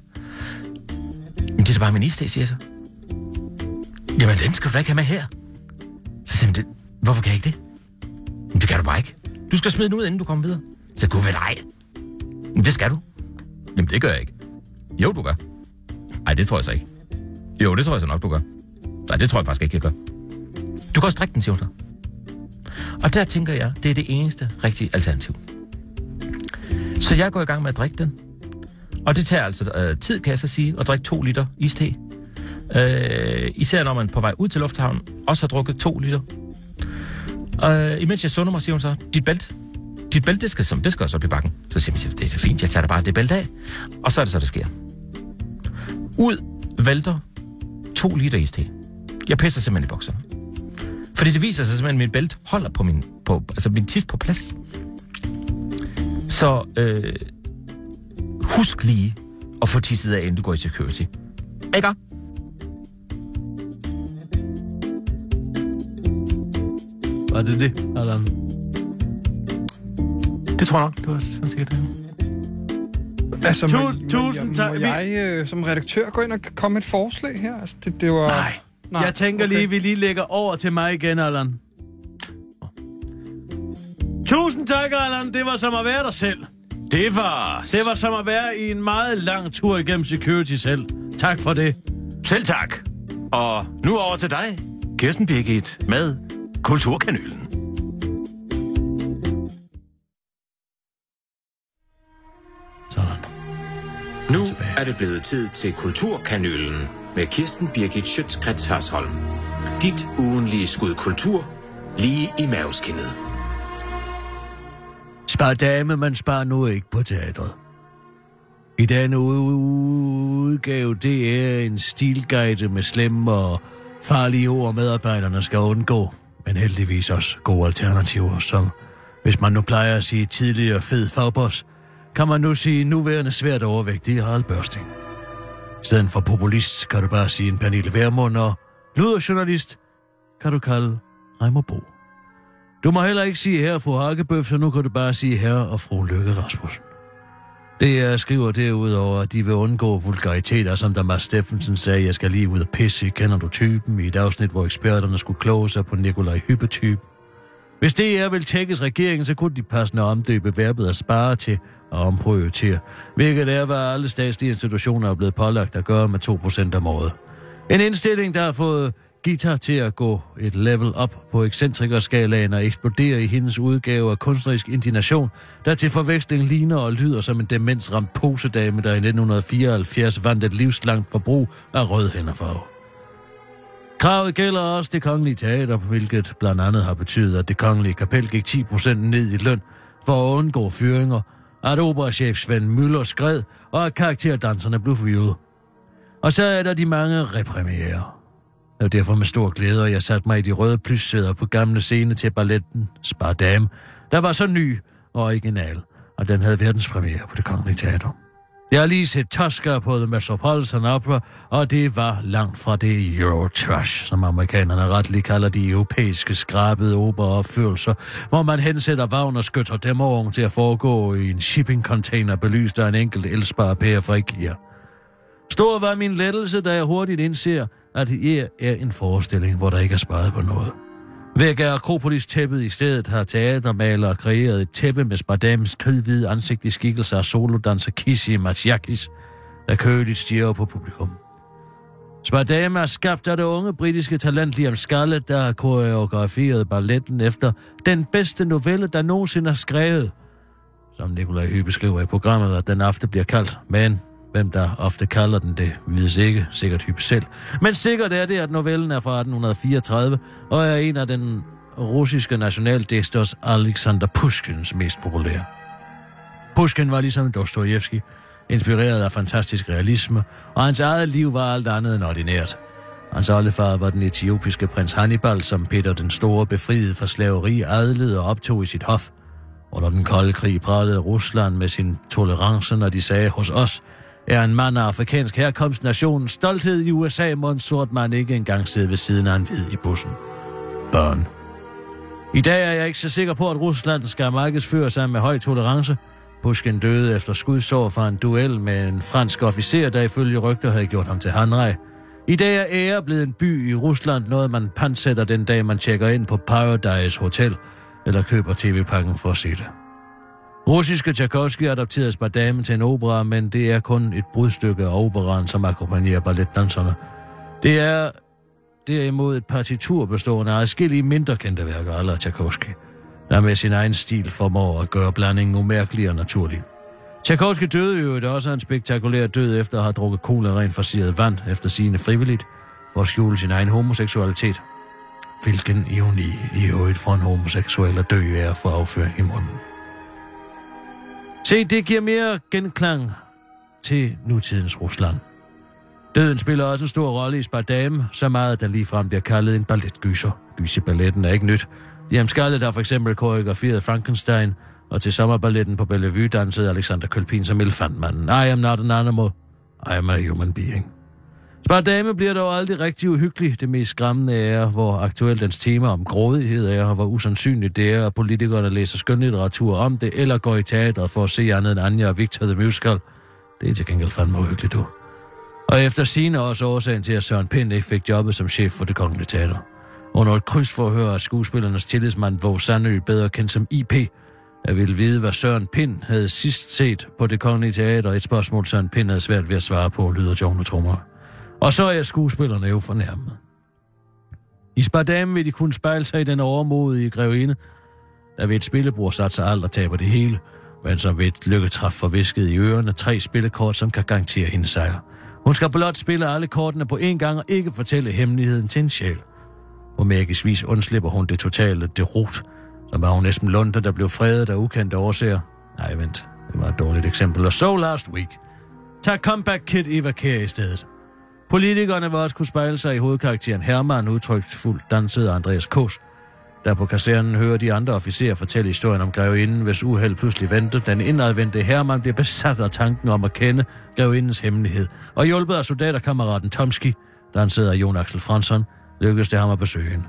Men det er da bare min iste, siger jeg så. Jamen, den skal du da ikke have med her. Så siger hun, hvorfor kan jeg ikke det? Men det kan du bare ikke. Du skal smide den ud, inden du kommer videre. Så gud vel dig. Men det skal du. Jamen, det gør jeg ikke. Jo, du gør. Nej, det tror jeg så ikke. Jo, det tror jeg så nok, du gør. Nej, det tror jeg faktisk ikke, jeg gør. Du kan også drikke den, siger hun så. Og der tænker jeg, det er det eneste rigtige alternativ. Så jeg går i gang med at drikke den. Og det tager altså øh, tid, kan jeg så sige, at drikke to liter iste. Øh, især når man på vej ud til lufthavnen også har drukket to liter. Øh, imens jeg sunder mig, siger hun så, dit bælte, dit bælte, det skal, som, det skal også op i bakken. Så siger man, det er fint, jeg tager da bare det bælte af. Og så er det så, det sker. Ud vælter to liter iste. Jeg pisser simpelthen i bukserne. Fordi det viser sig simpelthen, at mit bælte holder på min, på, altså min tis på plads. Så øh, husk lige at få tisset af, inden du går i security. Ikke? Var det det, Allan? Det tror jeg nok. Det var sådan sikkert det. Altså, Tu- må, tusind tak. Må jeg øh, som redaktør gå ind og komme med et forslag her? Altså, det, det var... Nej. Nej. Jeg tænker okay. lige, vi lige lægger over til mig igen, Allan. Tusind tak, Allan. Det var som at være dig selv. Det var... Det var som at være i en meget lang tur igennem security selv. Tak for det. Selv tak. Og nu over til dig, Kirsten Birgit, med Kulturkanylen. Sådan. Nu er det blevet tid til Kulturkanylen med Kirsten Birgit Schøtzgrads Hørsholm. Dit ugenlige skud kultur lige i maveskinnet. Spar dame, man sparer nu ikke på teatret. I denne udgave, det er en stilguide med slemme og farlige ord, medarbejderne skal undgå. Men heldigvis også gode alternativer, som hvis man nu plejer at sige tidligere fed fagboss, kan man nu sige nuværende svært overvægtige Harald Børsting. I stedet for populist kan du bare sige en Pernille Vermund, og luderjournalist kan du kalde Reimer Bo. Du må heller ikke sige herre fru Hakkebøf, så nu kan du bare sige herre og fru Lykke Rasmussen. Det jeg skriver derudover, at de vil undgå vulgariteter, som da Mads Steffensen sagde, jeg skal lige ud og pisse, kender du typen, i et afsnit, hvor eksperterne skulle kloge sig på Nikolaj Hyppe-typen. Hvis det er vil tækkes regeringen, så kunne de passende omdøbe verbet at spare til og omprioritere, hvilket er, hvad alle statslige institutioner er blevet pålagt at gøre med 2% om året. En indstilling, der har fået Gita til at gå et level op på ekscentrikerskalaen og eksplodere i hendes udgave af kunstnerisk indignation, der til forveksling ligner og lyder som en demensramt posedame, der i 1974 vandt et livslangt forbrug af rødhænderfarve. Kravet gælder også det kongelige teater, hvilket blandt andet har betydet, at det kongelige kapel gik 10% ned i løn for at undgå fyringer, at operachef Svend Møller skred, og at karakterdanserne blev fyret. Og så er der de mange repremiere. Det var derfor med stor glæde, at jeg satte mig i de røde plyssæder på gamle scene til balletten Spardam, der var så ny og original, og den havde verdenspremiere på det kongelige teater. Jeg har lige set Tosca på The Metropolitan Opera, og det var langt fra det Eurotrash, som amerikanerne retligt kalder de europæiske skrabede operaopførelser, hvor man hensætter Wagner skytter dem til at foregå i en shipping container belyst af en enkelt elspar pære fra IKEA. Stor var min lettelse, da jeg hurtigt indser, at det er en forestilling, hvor der ikke er sparet på noget. Væk er Akropolis-tæppet i stedet har teatermalere kreeret et tæppe med Spardams kridhvide ansigt i skikkelse af solodanser Kissi Matsiakis, der køligt stiger på publikum. Spardame er skabt af det unge britiske talent Liam Scarlett, der har koreograferet balletten efter den bedste novelle, der nogensinde er skrevet. Som Nikolaj Hybe skriver i programmet, at den aften bliver kaldt, men Hvem der ofte kalder den det, vides ikke, sikkert Hyppe selv. Men sikkert er det, at novellen er fra 1834, og er en af den russiske nationaldigters Alexander Pushkins mest populære. Pushkin var ligesom Dostojevski, inspireret af fantastisk realisme, og hans eget liv var alt andet end ordinært. Hans oldefar var den etiopiske prins Hannibal, som Peter den Store befriede fra slaveri, adlede og optog i sit hof. Under den kolde krig pralede Rusland med sin tolerance, når de sagde hos os, er en mand af afrikansk herkomst nationens stolthed i USA, må en sort mand ikke engang sidde ved siden af en hvid i bussen. Børn. I dag er jeg ikke så sikker på, at Rusland skal markedsføre sig med høj tolerance. Pushkin døde efter skudsår fra en duel med en fransk officer, der ifølge rygter havde gjort ham til handrej. I dag er ære blevet en by i Rusland, noget man pansætter den dag, man tjekker ind på Paradise Hotel, eller køber tv-pakken for at se det. Russiske Tchaikovsky adopterede Spardame til en opera, men det er kun et brudstykke af operaen, som akkompagnerer balletdanserne. Det er derimod et partitur bestående af adskillige mindre kendte værker af Tchaikovsky, der med sin egen stil formår at gøre blandingen umærkelig og naturlig. Tchaikovsky døde jo det også en spektakulær død efter at have drukket cola rent forseret vand efter sine frivilligt for at skjule sin egen homoseksualitet. Hvilken ironi i øvrigt for en homoseksuel at dø er for afføring i munden. Se, det giver mere genklang til nutidens Rusland. Døden spiller også en stor rolle i Spardame, så meget, der ligefrem bliver kaldet en balletgyser. Gys i balletten er ikke nyt. Liam Scarlett har for eksempel koreograferet Frankenstein, og til sommerballetten på Bellevue dansede Alexander Kølpin som elefantmanden. I am not an animal. I am a human being. Spardame bliver dog aldrig rigtig uhyggelig. Det mest skræmmende er, hvor aktuelt dens tema om grådighed er, og hvor usandsynligt det er, at politikerne læser skønlitteratur om det, eller går i teatret for at se andet end Anja og Victor the Musical. Det er til gengæld fandme uhyggeligt, du. Og efter sine også årsagen til, at Søren Pind ikke fik jobbet som chef for det kongelige teater. Under et krydsforhør af skuespillernes tillidsmand hvor Sandø, bedre kendt som IP, jeg ville vide, hvad Søren Pind havde sidst set på det kongelige teater. Et spørgsmål, Søren Pind havde svært ved at svare på, lyder John Trummer. Og så er skuespillerne jo fornærmet. I Spardame vil de kunne spejle sig i den overmodige grevinde, der ved et spillebord sat sig alt og taber det hele, men som ved et lykketræf forvisket i ørerne tre spillekort, som kan garantere hendes sejr. Hun skal blot spille alle kortene på én gang og ikke fortælle hemmeligheden til en sjæl. På magisk vis undslipper hun det totale derot, som var hun næsten Lunde, der blev fredet af ukendte årsager. Nej, vent. Det var et dårligt eksempel. Og så last week. Tag Comeback Kid Eva Kær i stedet. Politikerne vil også kunne spejle sig i hovedkarakteren Hermann, udtrykt fuldt danset Andreas Kås. Der på kasernen hører de andre officerer fortælle historien om grevinden, hvis uheld pludselig venter. Den indadvendte Hermann bliver besat af tanken om at kende grevindens hemmelighed. Og hjulpet af soldaterkammeraten Tomski, der han sidder af Jon Axel Fransson, lykkedes det ham at besøge hende.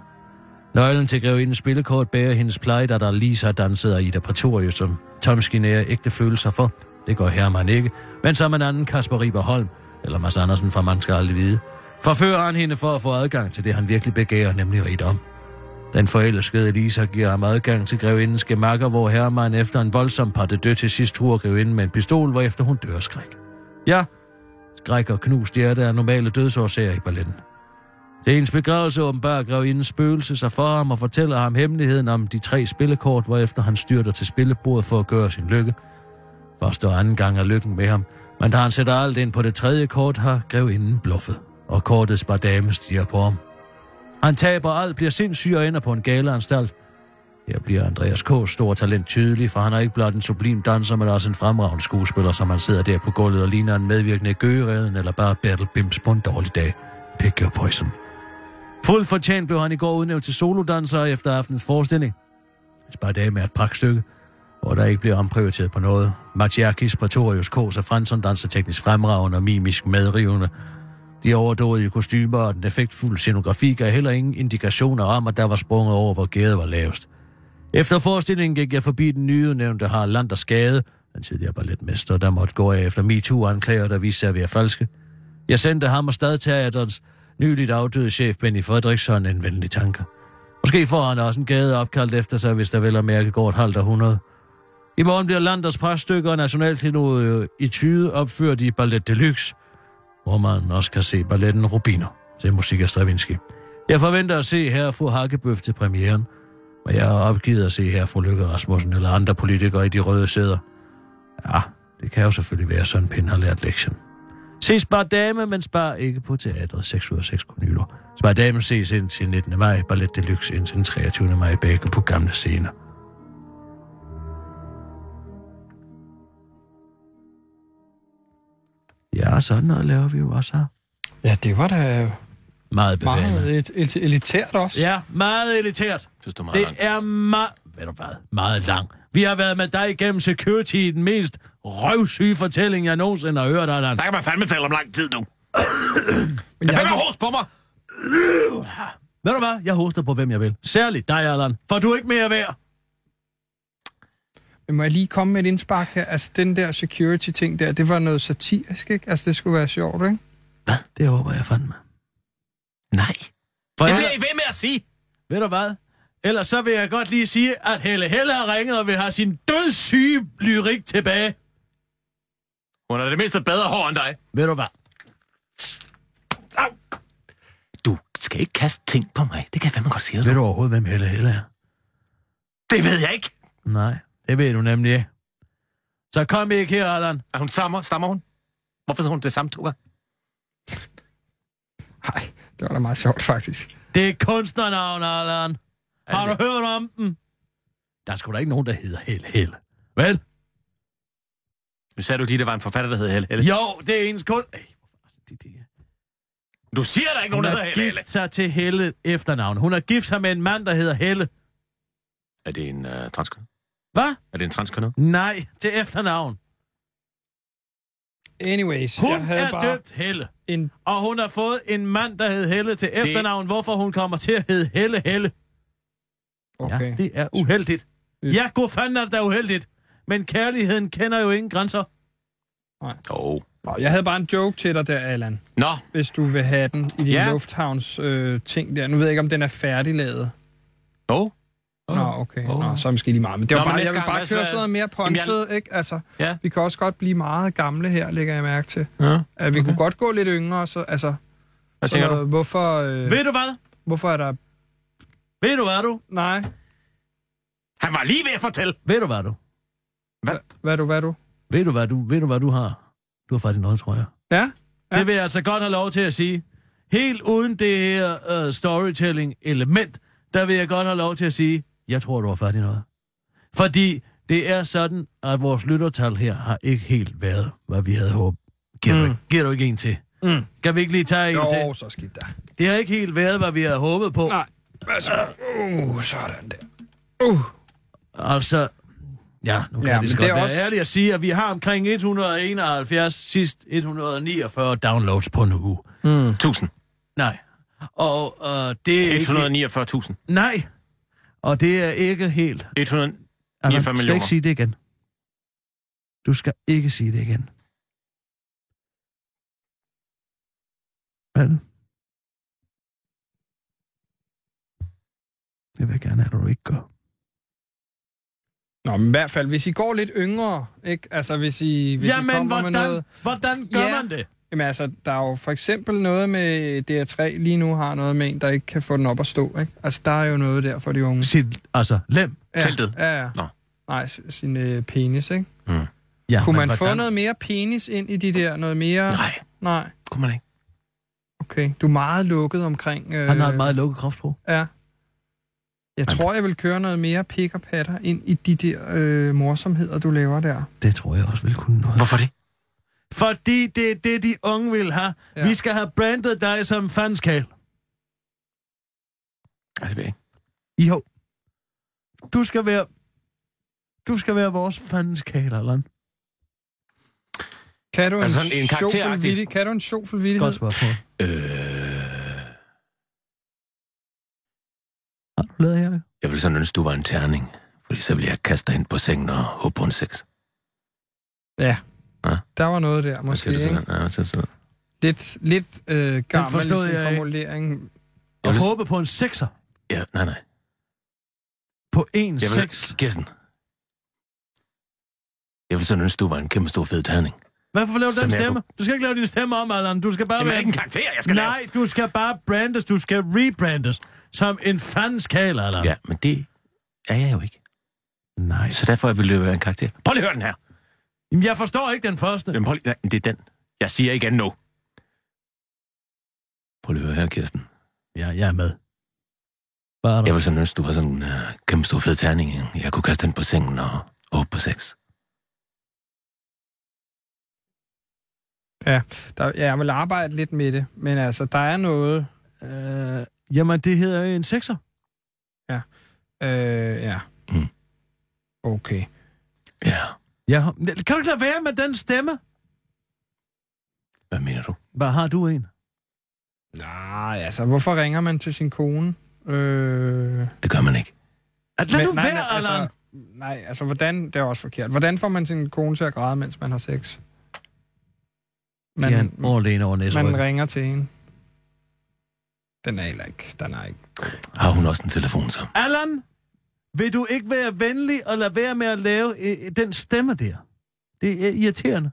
Nøglen til grevindens spillekort bærer hendes pleje, da der lige har danset af Ida Pretorius, som Tomski nærer ægte følelser for. Det går Hermann ikke. Men som en anden Kasper Riberholm, eller Mads Andersen for Man skal aldrig vide, forfører han hende for at få adgang til det, han virkelig begærer, nemlig rigdom. Den forelskede Elisa giver ham adgang til grevindens gemakker, hvor Hermann efter en voldsom parte død til sidst truer grevinden med en pistol, hvor efter hun dør skræk. Ja, skræk og knust hjerte er normale dødsårsager i balletten. Til ens begravelse åbenbart grevindens spøgelse sig for ham og fortæller ham hemmeligheden om de tre spillekort, hvorefter han styrter til spillebordet for at gøre sin lykke. Første og anden gang er lykken med ham, men da han sætter alt ind på det tredje kort, har grevinden bluffet, og kortets bare dame stiger på ham. Han taber alt, bliver sindssyg og ender på en galeanstalt. Her bliver Andreas K. stor talent tydelig, for han er ikke blot en sublim danser, men også en fremragende skuespiller, som han sidder der på gulvet og ligner en medvirkende gøgereden eller bare Bertel Bims på en dårlig dag. Pick your poison. Fuldt fortjent blev han i går udnævnt til solodanser efter aftens forestilling. Spardame er et pragtstykke, hvor der ikke bliver omprioriteret på noget. Machiakis, Pretorius, Kås og Fransson danser teknisk fremragende og mimisk medrivende. De overdådige kostymer og den effektfulde scenografi gav heller ingen indikationer om, at der var sprunget over, hvor gæret var lavest. Efter forestillingen gik jeg forbi den nye nævnte Harald Lander Skade, den tidligere balletmester, der måtte gå af efter MeToo-anklager, der viste sig at være falske. Jeg sendte ham og stadteaterens nyligt afdøde chef Benny Fredriksson en venlig tanke. Måske får han også en gade opkaldt efter sig, hvis der vel og mærke går et halvt århundrede. I morgen bliver Landers præststykker og øh, i Tyde opført i Ballet Deluxe, hvor man også kan se balletten Rubiner til musik af Stravinsky. Jeg forventer at se her fru Hakkebøf til premieren, men jeg har opgivet at se her fru Lykke Rasmussen eller andre politikere i de røde sæder. Ja, det kan jo selvfølgelig være, sådan Pind har lært lektion. Se Spar Dame, men spar ikke på teatret 6 ud af 6 konyler. Spar Dame ses indtil 19. maj, Ballet Deluxe indtil den 23. maj, begge på gamle scener. Ja, sådan noget laver vi jo også her. Ja, det var da Meget bevægende. meget et, et, elitært også. Ja, meget elitært. Synes du meget Det langt? er meget... Ved du hvad? Meget lang. Vi har været med dig igennem security i den mest røvsyge fortælling, jeg nogensinde har hørt, Allan. Der kan man fandme tale om lang tid nu. Men Jeg jeg, finder host på mig. Ved du hvad? Jeg hoster på, hvem jeg vil. Særligt dig, Allan. For du er ikke mere værd. Må jeg lige komme med et indspark her? Altså, den der security-ting der, det var noget satirisk, ikke? Altså, det skulle være sjovt, ikke? Hvad? Det håber jeg fandme. Nej. For Det bliver I ved med at sige. Ved du hvad? Ellers så vil jeg godt lige sige, at Helle Helle har ringet og vil have sin dødssyge lyrik tilbage. Hun har det mindste bedre hår end dig. Ved du hvad? Du skal ikke kaste ting på mig. Det kan jeg fandme godt sige. Ved du overhovedet, hvem Helle Helle er? Det ved jeg ikke. Nej, det ved du nemlig ikke. Så kom ikke her, Allan. Er hun stammer? Stammer hun? Hvorfor hedder hun det samme to gange? Nej, det var da meget sjovt, faktisk. Det er kunstnernavn, Allan. Har du hørt om dem? Der er sgu da ikke nogen, der hedder Helle Helle. Vel? Nu sagde du lige, der var en forfatter, der hed Helle Helle. Jo, det er ens kun... Ej, hvorfor- det, det, Du siger, der er ikke hun nogen, der har hedder Helle Helle. gift sig til Helle efternavn. Hun har gift sig med en mand, der hedder Helle. Er det en uh, transkøn? Hvad? Er det en transkønnet? Nej, til efternavn. Anyways, Hun jeg havde er bare døbt Helle. en... Og hun har fået en mand, der hed Helle til efternavn, hvorfor hun kommer til at hedde Helle Helle. Okay. Ja, det er uheldigt. Ja, god fanden er det da uheldigt. Men kærligheden kender jo ingen grænser. Åh. Oh. Jeg havde bare en joke til dig der, Allan. Nå, Hvis du vil have den i din Ja. ja. lufthavns øh, ting der. Nu ved jeg ikke, om den er færdiglavet. Oh. Nå, okay. Åh. Nå, så er måske lige meget. Men det var Nå, bare, jeg vil bare hvad- køre hvad- sådan noget mere Jamen, jeg- ikke? Altså, Ja. vi kan også godt blive meget gamle her, lægger jeg mærke til. Ja. At vi okay. kunne godt gå lidt yngre, så, altså... Hvad så, tænker du? Hvorfor, øh, Ved du hvad? hvorfor er der... Ved du hvad du? Nej, Han var lige ved at fortælle. Ved du hvad du? hvad er du, hvad du? Ved du hvad du? Ved du hvad du har? Du har faktisk noget, tror jeg. Ja? Ja. Ja. Det vil jeg altså godt have lov til at sige. Helt uden det her uh, storytelling-element, der vil jeg godt have lov til at sige, jeg tror, du har fat i noget. Fordi det er sådan, at vores lyttertal her har ikke helt været, hvad vi havde håbet. Giver, mm. du, ikke- giver du ikke en til? Mm. Kan vi ikke lige tage en Jo, til? så skidt der. Det har ikke helt været, hvad vi havde håbet på. Nej. Altså, uh, sådan der. Uh. Altså, ja, nu kan Ja, det det godt er være også- ærligt at sige, at vi har omkring 171, sidst 149 downloads på en uge. Mm. 1000. Nej. Og øh, det er ikke... 149.000. Nej. Og det er ikke helt... 149 Allan, du skal ikke sige det igen. Du skal ikke sige det igen. Hvad? Det vil jeg gerne have, at du ikke gør. Nå, men i hvert fald, hvis I går lidt yngre, ikke? Altså, hvis I, hvis I Jamen, kommer med hvordan, noget... hvordan gør Ja. man det? Jamen altså, der er jo for eksempel noget med DR3 lige nu har noget med en, der ikke kan få den op at stå, ikke? Altså, der er jo noget der for de unge. Sit, altså, lem. Ja, Teltet? Ja, ja. Nå. Nej, sin øh, penis, ikke? Ja, Kunne man få hvordan- noget mere penis ind i de der, noget mere... Nej, Nej, kunne man ikke. okay. Du er meget lukket omkring... Øh, Han har et meget lukket kropsprog. Ja. Jeg tror, jeg vil køre noget mere pik og patter ind i de der øh, morsomheder, du laver der. Det tror jeg også vil kunne noget. Hvorfor det? Fordi det er det, de unge vil have. Ja. Ja. Vi skal have brandet dig som fanskal. Nej, det ved jeg ikke. Jo. Du skal være... Du skal være vores fanskal, Allan. Kan du en, Altså sådan en karakteragtig- Kan du en sjofel Godt spørgsmål. Øh, Har du lavet her? jeg ville sådan ønske, du var en terning. Fordi så ville jeg kaste dig ind på sengen og håbe på en sex. Der var noget der, måske. Ja, den? Lidt, lidt øh, gammel sin jeg formulering. Og vil- håbe på en sekser. Ja, nej, nej. På en Jeg vil, seks. Kirsten. Jeg ville sådan ønske, du var en kæmpe stor fed terning. Hvorfor laver du den jeg stemme? Du skal ikke lave din stemme om, Allan. Du skal bare Jamen, det er være... ikke en karakter, jeg skal lave. Nej, du skal bare brandes. Du skal rebrandes som en fanskal, Allan. Ja, men det er jeg jo ikke. Nej. Så derfor vil det være en karakter. Prøv lige at høre den her. Jamen, jeg forstår ikke den første. Jamen, lige, nej, det er den. Jeg siger ikke andet nu. Prøv lige at høre her, Kirsten. Ja, jeg er med. Hvad er der? Jeg vil sådan ønske, du var sådan en uh, kæmpe stor fed terning. Jeg kunne kaste den på sengen og håbe på sex. Der, ja, jeg vil arbejde lidt med det, men altså, der er noget... Øh, jamen, det hedder en sekser. Øh, ja. Mm. Okay. Ja, Ja. Kan du ikke lade være med den stemme? hvad mener du? Hvad har du en? Nej, altså, hvorfor ringer man til sin kone? Øh, Det gør man ikke. At, lad men- nu nej, være, altså, nej, altså, hvordan... Det er også forkert. Hvordan får man sin kone til at græde, mens man har sex? Man, ja, overlægen over næsen. man ringer til hende. Den er heller ikke... Den er ikke... Har hun også en telefon så? Allan, vil du ikke være venlig og lade være med at lave øh, den stemme der? Det er irriterende.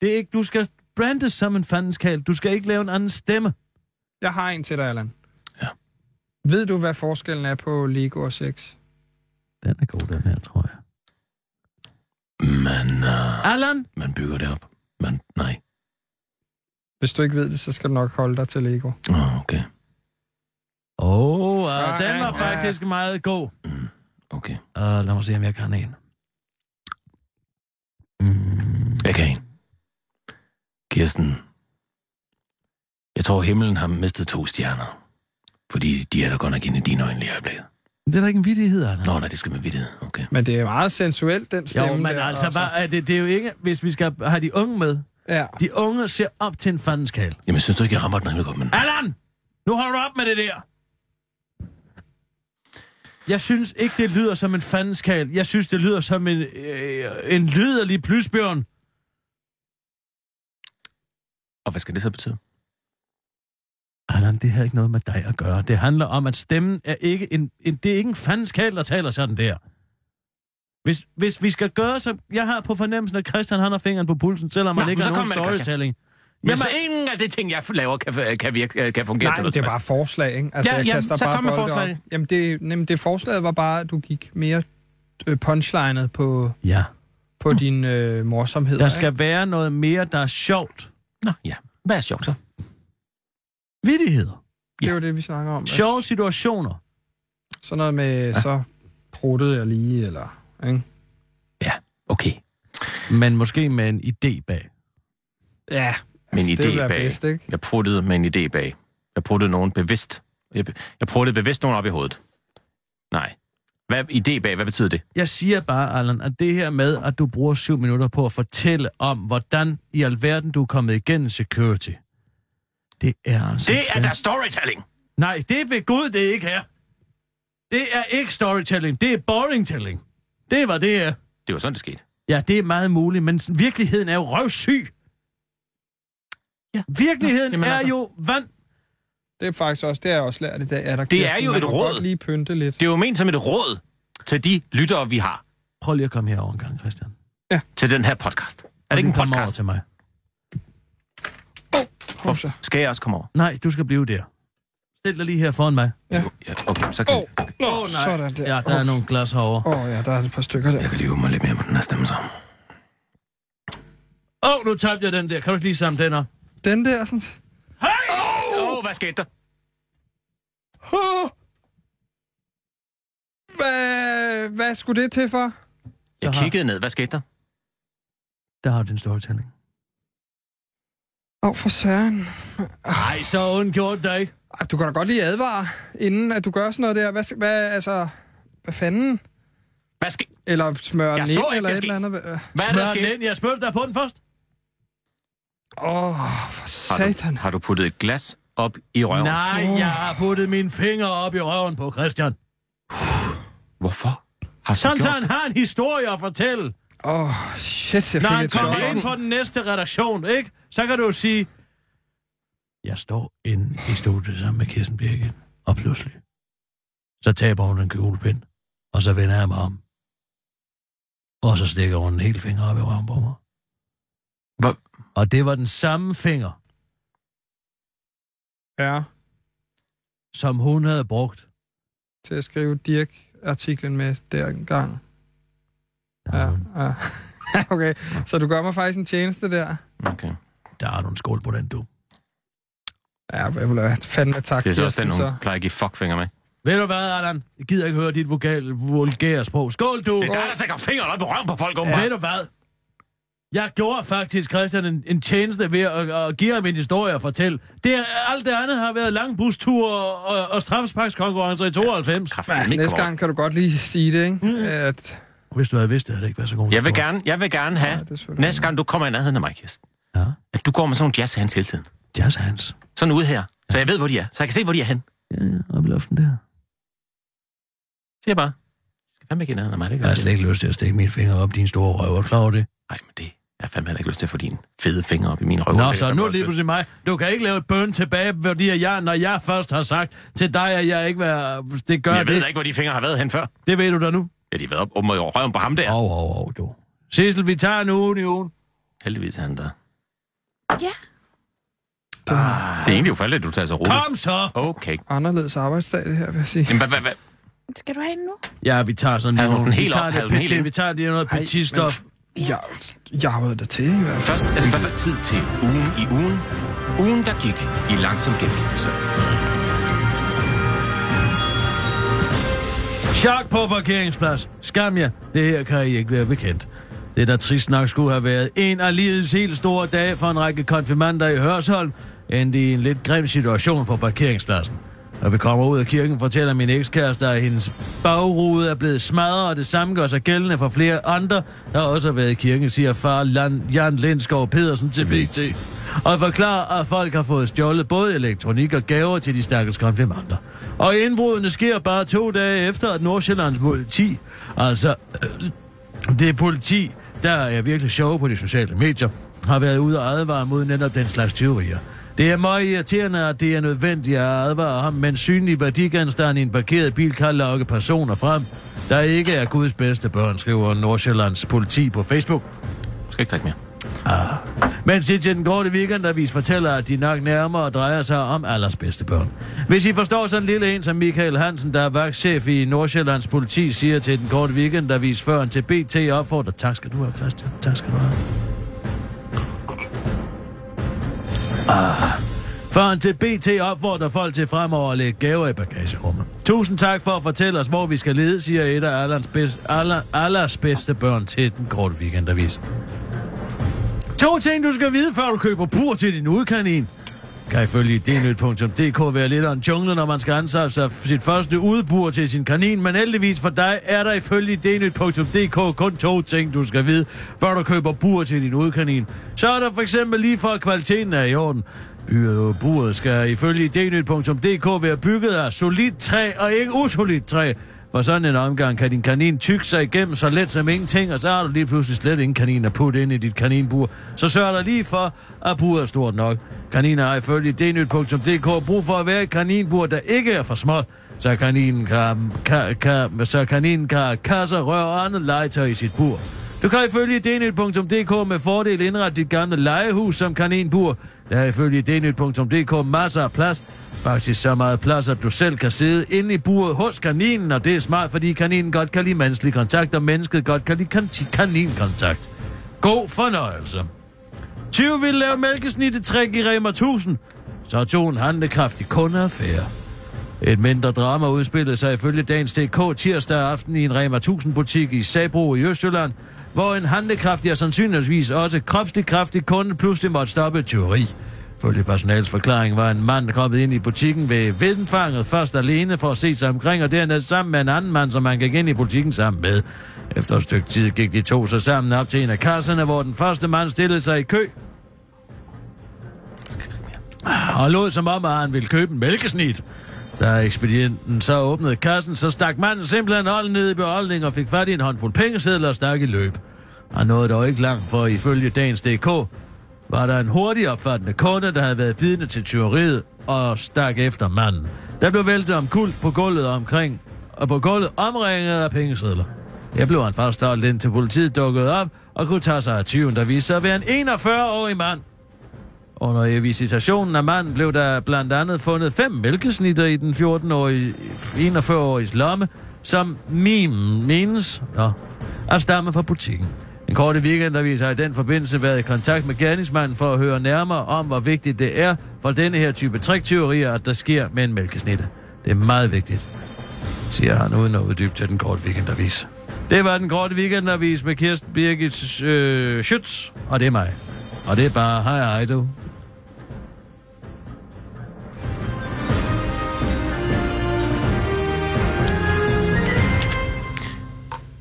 Det er ikke, du skal brandes som en fandenskal. Du skal ikke lave en anden stemme. Jeg har en til dig, Allan. Ja. Ved du, hvad forskellen er på Lego og sex? Den er god, den her, tror jeg. Man, uh, Allan? man bygger det op. Man, nej. Hvis du ikke ved det, så skal du nok holde dig til Lego. Åh, oh, okay. Åh, oh, uh, den var faktisk meget god. Okay. Uh, lad mig se, om jeg kan en. Mm. Jeg kan en. Kirsten. Jeg tror, himlen har mistet to stjerner. Fordi de er der godt nok inde i dine øjne lige i øjeblikket. Det er da ikke en vittighed, Allan. Nå, nej, det skal man vide. Okay. Men det er meget sensuelt, den stemme Jo, men der, altså, bare, er det, det er jo ikke, hvis vi skal have de unge med. Ja. De unge ser op til en fandenskal. Jamen, synes du ikke, jeg rammer den rimelig godt, men... Allan! Nu holder du op med det der! Jeg synes ikke, det lyder som en fandenskal. Jeg synes, det lyder som en, øh, en lyderlig plysbjørn. Og hvad skal det så betyde? Allan, det har ikke noget med dig at gøre. Det handler om, at stemmen er ikke en, en det er ikke en fandenskal, der taler sådan der. Hvis, hvis vi skal gøre så... Jeg har på fornemmelsen, at Christian han har fingeren på pulsen, selvom Nå, man ikke har så nogen det, Christian. Men Jamen, så ingen af de ting, jeg laver, kan, kan, virke, kan fungere Nej, det er bare forslag, ikke? Altså, Ja, jeg jamen, så bare kom med forslag. op. Jamen, det, nemlig, det forslaget var bare, at du gik mere øh, punchlinet på, ja. på din øh, morsomhed. Der skal være noget mere, der er sjovt. Nå, ja. Hvad er sjovt så? Vittigheder. Det er jo det, vi snakker om. Sjove situationer. Sådan noget med, ja. så pruttede jeg lige, eller... Ikke? Ja, okay. Men måske med en idé bag. Ja, Med en altså, det vil idé bag. bedst, ikke? Jeg pruttede med en idé bag. Jeg pruttede nogen bevidst. Jeg, jeg pruttede bevidst nogen op i hovedet. Nej. Hvad idé bag? Hvad betyder det? Jeg siger bare, Allan, at det her med, at du bruger syv minutter på at fortælle om, hvordan i alverden du er kommet igennem security, det er altså... Det er da storytelling! Nej, det er ved Gud, det er ikke her. Det er ikke storytelling, det er boringtelling. Det var det er. Det var sådan, det skete. Ja, det er meget muligt, men virkeligheden er jo røvsyg. Ja. Virkeligheden Jamen er altså- jo vand. Det er faktisk også, det jeg også lært i dag. Er der Det er jo et råd. godt lige pynte lidt. Det er jo ment som et råd til de lyttere, vi har Prøv lige at komme herover en gang, Christian. til den her podcast. Er det ikke en podcast? til mig. Kom så. Skal jeg også komme over? Nej, du skal blive der. Stil dig lige her foran mig. Ja. Ja, okay, så kan Åh, jeg, oh, oh, sådan der. Ja, der er nogle glas herovre. Åh oh, ja, der er et par stykker der. jeg kan lige mig lidt mere på den her stemme så. Åh, oh, nu tabte jeg den der. Kan du ikke lige samle den op? Den der, sådan... Åh, oh, hvad skete der? Oh. Hvad, hvad skulle det til for? Jeg har- kiggede ned. Hvad skete der? Der har du din storytelling. Åh, oh, for søren. Nej, så undgjort dig ikke. Ej, Du kan da godt lige advare, inden at du gør sådan noget der. Hvad, hvad altså... Hvad fanden? Hvad skete? Eller smøre Jeg den ind, ikke, eller det et eller andet. Hvad er der sket? ind. Jeg spurgte dig på den først. Åh, oh, for Har satan. du, har du puttet et glas op i røven? Nej, jeg har puttet mine fingre op i røven på Christian. Hvorfor? Har så Sådan, så han har en historie at fortælle. Åh, oh, shit, jeg Når han kommer chok. ind på den næste redaktion, ikke? Så kan du jo sige, jeg står inde i studiet sammen med Kirsten Birgit, og pludselig, så taber hun en kuglepind, og så vender jeg mig om. Og så stikker hun en hel finger op i røven på mig. Hvor, Og det var den samme finger, Ja, som hun havde brugt. til at skrive Dirk-artiklen med der engang. Ja, ja. okay, så du gør mig faktisk en tjeneste der. okay. Der er du en skål på den, du. Ja, hvad vil jeg fandme tak, Det er så også den, hun plejer at give fuckfinger med. Ved du hvad, Allan? Jeg gider ikke høre dit vokal, vulgære sprog. Skål, du! Det er dig, der stikker fingeren op i røven på folk, åbenbart. Ved du hvad? Jeg gjorde faktisk Christian en, en tjeneste ved at, at give ham en historie at fortælle. Det, er- alt det andet har været lang bustur og, og, og straffesparkskonkurrencer i 92. Kraft, Ja, ikke næste gang kan du godt lige sige det, ikke? Mm. At, Hvis du havde vidst det, havde det ikke været så god Jeg vil gerne, jeg vil gerne have, Ja, næste gang du kommer i nærheden af mig, Kirsten, Ja, at du går med sådan nogle jazzhands hele tiden. jazz hands. Sådan ude her, så jeg ved, hvor de er. Så jeg kan se, hvor de er hen. Ja, ja, op i luften der. Siger bare. Jeg skal fandme ikke i nærheden af mig, det Jeg har slet ikke lyst til at stikke mine fingre op din store røv. Er du klar over det? Nej, men det jeg har fandme heller ikke lyst til at få dine fede fingre op i min røv. Nå, Det så nu er det pludselig mig. Du kan ikke lave et bøn tilbage, fordi at jeg, når jeg først har sagt til dig, at jeg ikke vil... Det gør Men Jeg ved det. da ikke, hvor de fingre har været hen før. Det ved du da nu. Ja, de har været op om i røven på ham der. Åh, åh, åh, du. Sissel, vi tager en uge i ugen. Heldigvis er han der. Ja. Det er egentlig ufatteligt, at du tager så roligt. Kom så! Okay. Anderledes arbejdsdag, det her, vil jeg sige. Jamen, hvad, hvad, hvad? Skal du have en nu? Ja, vi tager sådan nogle... den Vi helt tager, op? det vi tager lige noget petit stof. Jeg, jeg var der til, i hvert fald. Først er det hvad tid til ugen i ugen. Ugen, der gik i langsom gengivelse. Chok på parkeringsplads. Skam jer. Det her kan I ikke være bekendt. Det, der trist nok skulle have været en af livets helt store dage for en række konfirmander i Hørsholm, endte i en lidt grim situation på parkeringspladsen. Når vi kommer ud af kirken, fortæller min ekskæreste, at hendes bagrude er blevet smadret, og det samme gør sig gældende for flere andre, der også har været i kirken, siger far Jan, Jan Lindskov Pedersen til BT. Og forklarer, at folk har fået stjålet både elektronik og gaver til de stakkels konfirmander. Og indbrudene sker bare to dage efter, at Nordsjællands politi, altså øh, det politi, der er virkelig sjove på de sociale medier, har været ude og advare mod netop den slags teorier. Det er meget irriterende, at det er nødvendigt at advare ham, men synlig værdigenstand i en parkeret bil kan lokke personer frem, der ikke er Guds bedste børn, skriver Nordsjællands politi på Facebook. Du skal ikke drikke mere. Men til den korte weekendavis fortæller, at de nok nærmere drejer sig om allersbedste børn. Hvis I forstår sådan en lille en som Michael Hansen, der er vagtchef i Nordsjællands politi, siger til den korte weekendavis før han til BT opfordrer. Tak skal du have, Christian. Tak skal du have. Ah. Før til BT opfordrer folk til fremover at lægge gaver i bagagerummet. Tusind tak for at fortælle os, hvor vi skal lede, siger et af Allers bedste, aller, allers bedste børn til den korte weekendavis. To ting, du skal vide, før du køber bur til din udkanin. Kan ifølge dnyt.dk være lidt af en jungle, når man skal anskaffe sig sit første udbur til sin kanin, men heldigvis for dig er der ifølge dnyt.dk kun to ting, du skal vide, før du køber bur til din udkanin. Så er der for eksempel lige for, at kvaliteten er i orden. Byret buret skal ifølge dnyt.dk være bygget af solidt træ og ikke usolidt træ. For sådan en omgang kan din kanin tykke sig igennem så let som ingenting, og så har du lige pludselig slet ingen kanin at putte ind i dit kaninbur. Så sørg dig lige for, at buret er stort nok. Kaniner har ifølge dnyt.dk brug for at være et kaninbur, der ikke er for småt, så kaninen kan, kan, kan, så kaninen kan kasser, rør og andet legetøj i sit bur. Du kan ifølge dnyt.dk med fordel indrette dit gamle legehus som kaninbur. Der er ifølge dnyt.dk masser af plads. Faktisk så meget plads, at du selv kan sidde inde i buret hos kaninen, og det er smart, fordi kaninen godt kan lide menneskelig kontakt, og mennesket godt kan lide kan- kaninkontakt. God fornøjelse. 20 vil lave mælkesnittetræk i Rema 1000. Så tog en handlekraftig kundeaffære. Et mindre drama udspillede sig ifølge dagens TK tirsdag aften i en Rema 1000 butik i Sabro i Østjylland, hvor en handlekraftig og sandsynligvis også kropslig kraftig kunde pludselig måtte stoppe tyveri. Følge personals forklaring var en mand kommet ind i butikken ved vindfanget, først alene for at se sig omkring, og dernæst sammen med en anden mand, som han gik ind i butikken sammen med. Efter et stykke tid gik de to så sammen op til en af kasserne, hvor den første mand stillede sig i kø. Og lod som om, at han ville købe en mælkesnit. Da ekspedienten så åbnede kassen, så stak manden simpelthen hånden ned i beholdningen og fik fat i en håndfuld pengesedler og stak i løb. Han nåede dog ikke langt, for ifølge dagens DK var der en hurtig opfattende kunde, der havde været vidne til tyveriet og stak efter manden. Der blev væltet om kul på gulvet omkring, og på gulvet omringet af pengesedler. Jeg blev han først stolt ind til politiet dukkede op og kunne tage sig af tyven, der viste sig at være en 41-årig mand. Under visitationen af manden blev der blandt andet fundet fem mælkesnitter i den 14-årige, 41-åriges lomme, som meme menes nå, at stamme fra butikken. En korte weekendavis har i den forbindelse været i kontakt med gerningsmanden for at høre nærmere om, hvor vigtigt det er for denne her type trikteorier, at der sker med en mælkesnitte. Det er meget vigtigt, siger han uden at uddybe til den korte weekendavis. Det var den korte weekendavis med Kirsten Birgit øh, Schütz, og det er mig. Og det er bare, hej hej du.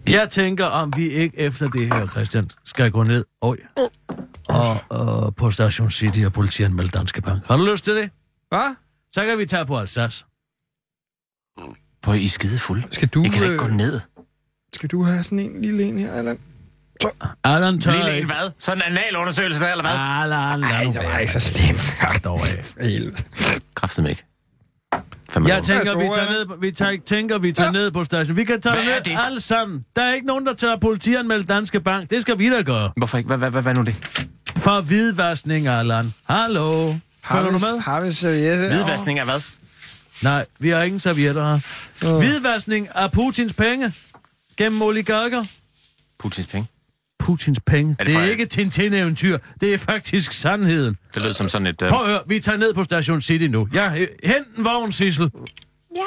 Jeg tænker, om vi ikke efter det her, Christian, skal gå ned og, og, og på Station City og politianmelde Danske Bank. Har du lyst til det? Hvad? Så kan vi tage på Alsace. Hvor I er skide fulde. Skal du, I kan da ikke øh, gå ned. Skal du have sådan en lille en her, Allan? Allan tør Lille en ikke. hvad? Sådan en analundersøgelse der, eller hvad? Allan, lad nu være. ikke så slemt. Dog af. Kræftet mig ikke. Fandme Jeg tænker, vi tager ned, på- vi tager, tænker, vi tager ned på station. Vi kan tage ned det? alle sammen. Der er ikke nogen, der tør politianmelde Danske Bank. Det skal vi da gøre. Hvorfor ikke? Hvad, hvad, hvad, hvad nu det? For hvidvaskning, Allan. Hallo. Følger du med? har vi serviette? Hvidvaskning af hvad? Nej, vi har ingen servietter her. Hvidvaskning af Putins penge gennem oligarker. Putins penge. Putins penge. Er det det er ikke Tintin-eventyr. Det er faktisk sandheden. Det lød som sådan et... Uh... Prøv at høre, vi tager ned på Station City nu. Ja, øh, hent en vogn, Sissel. Ja.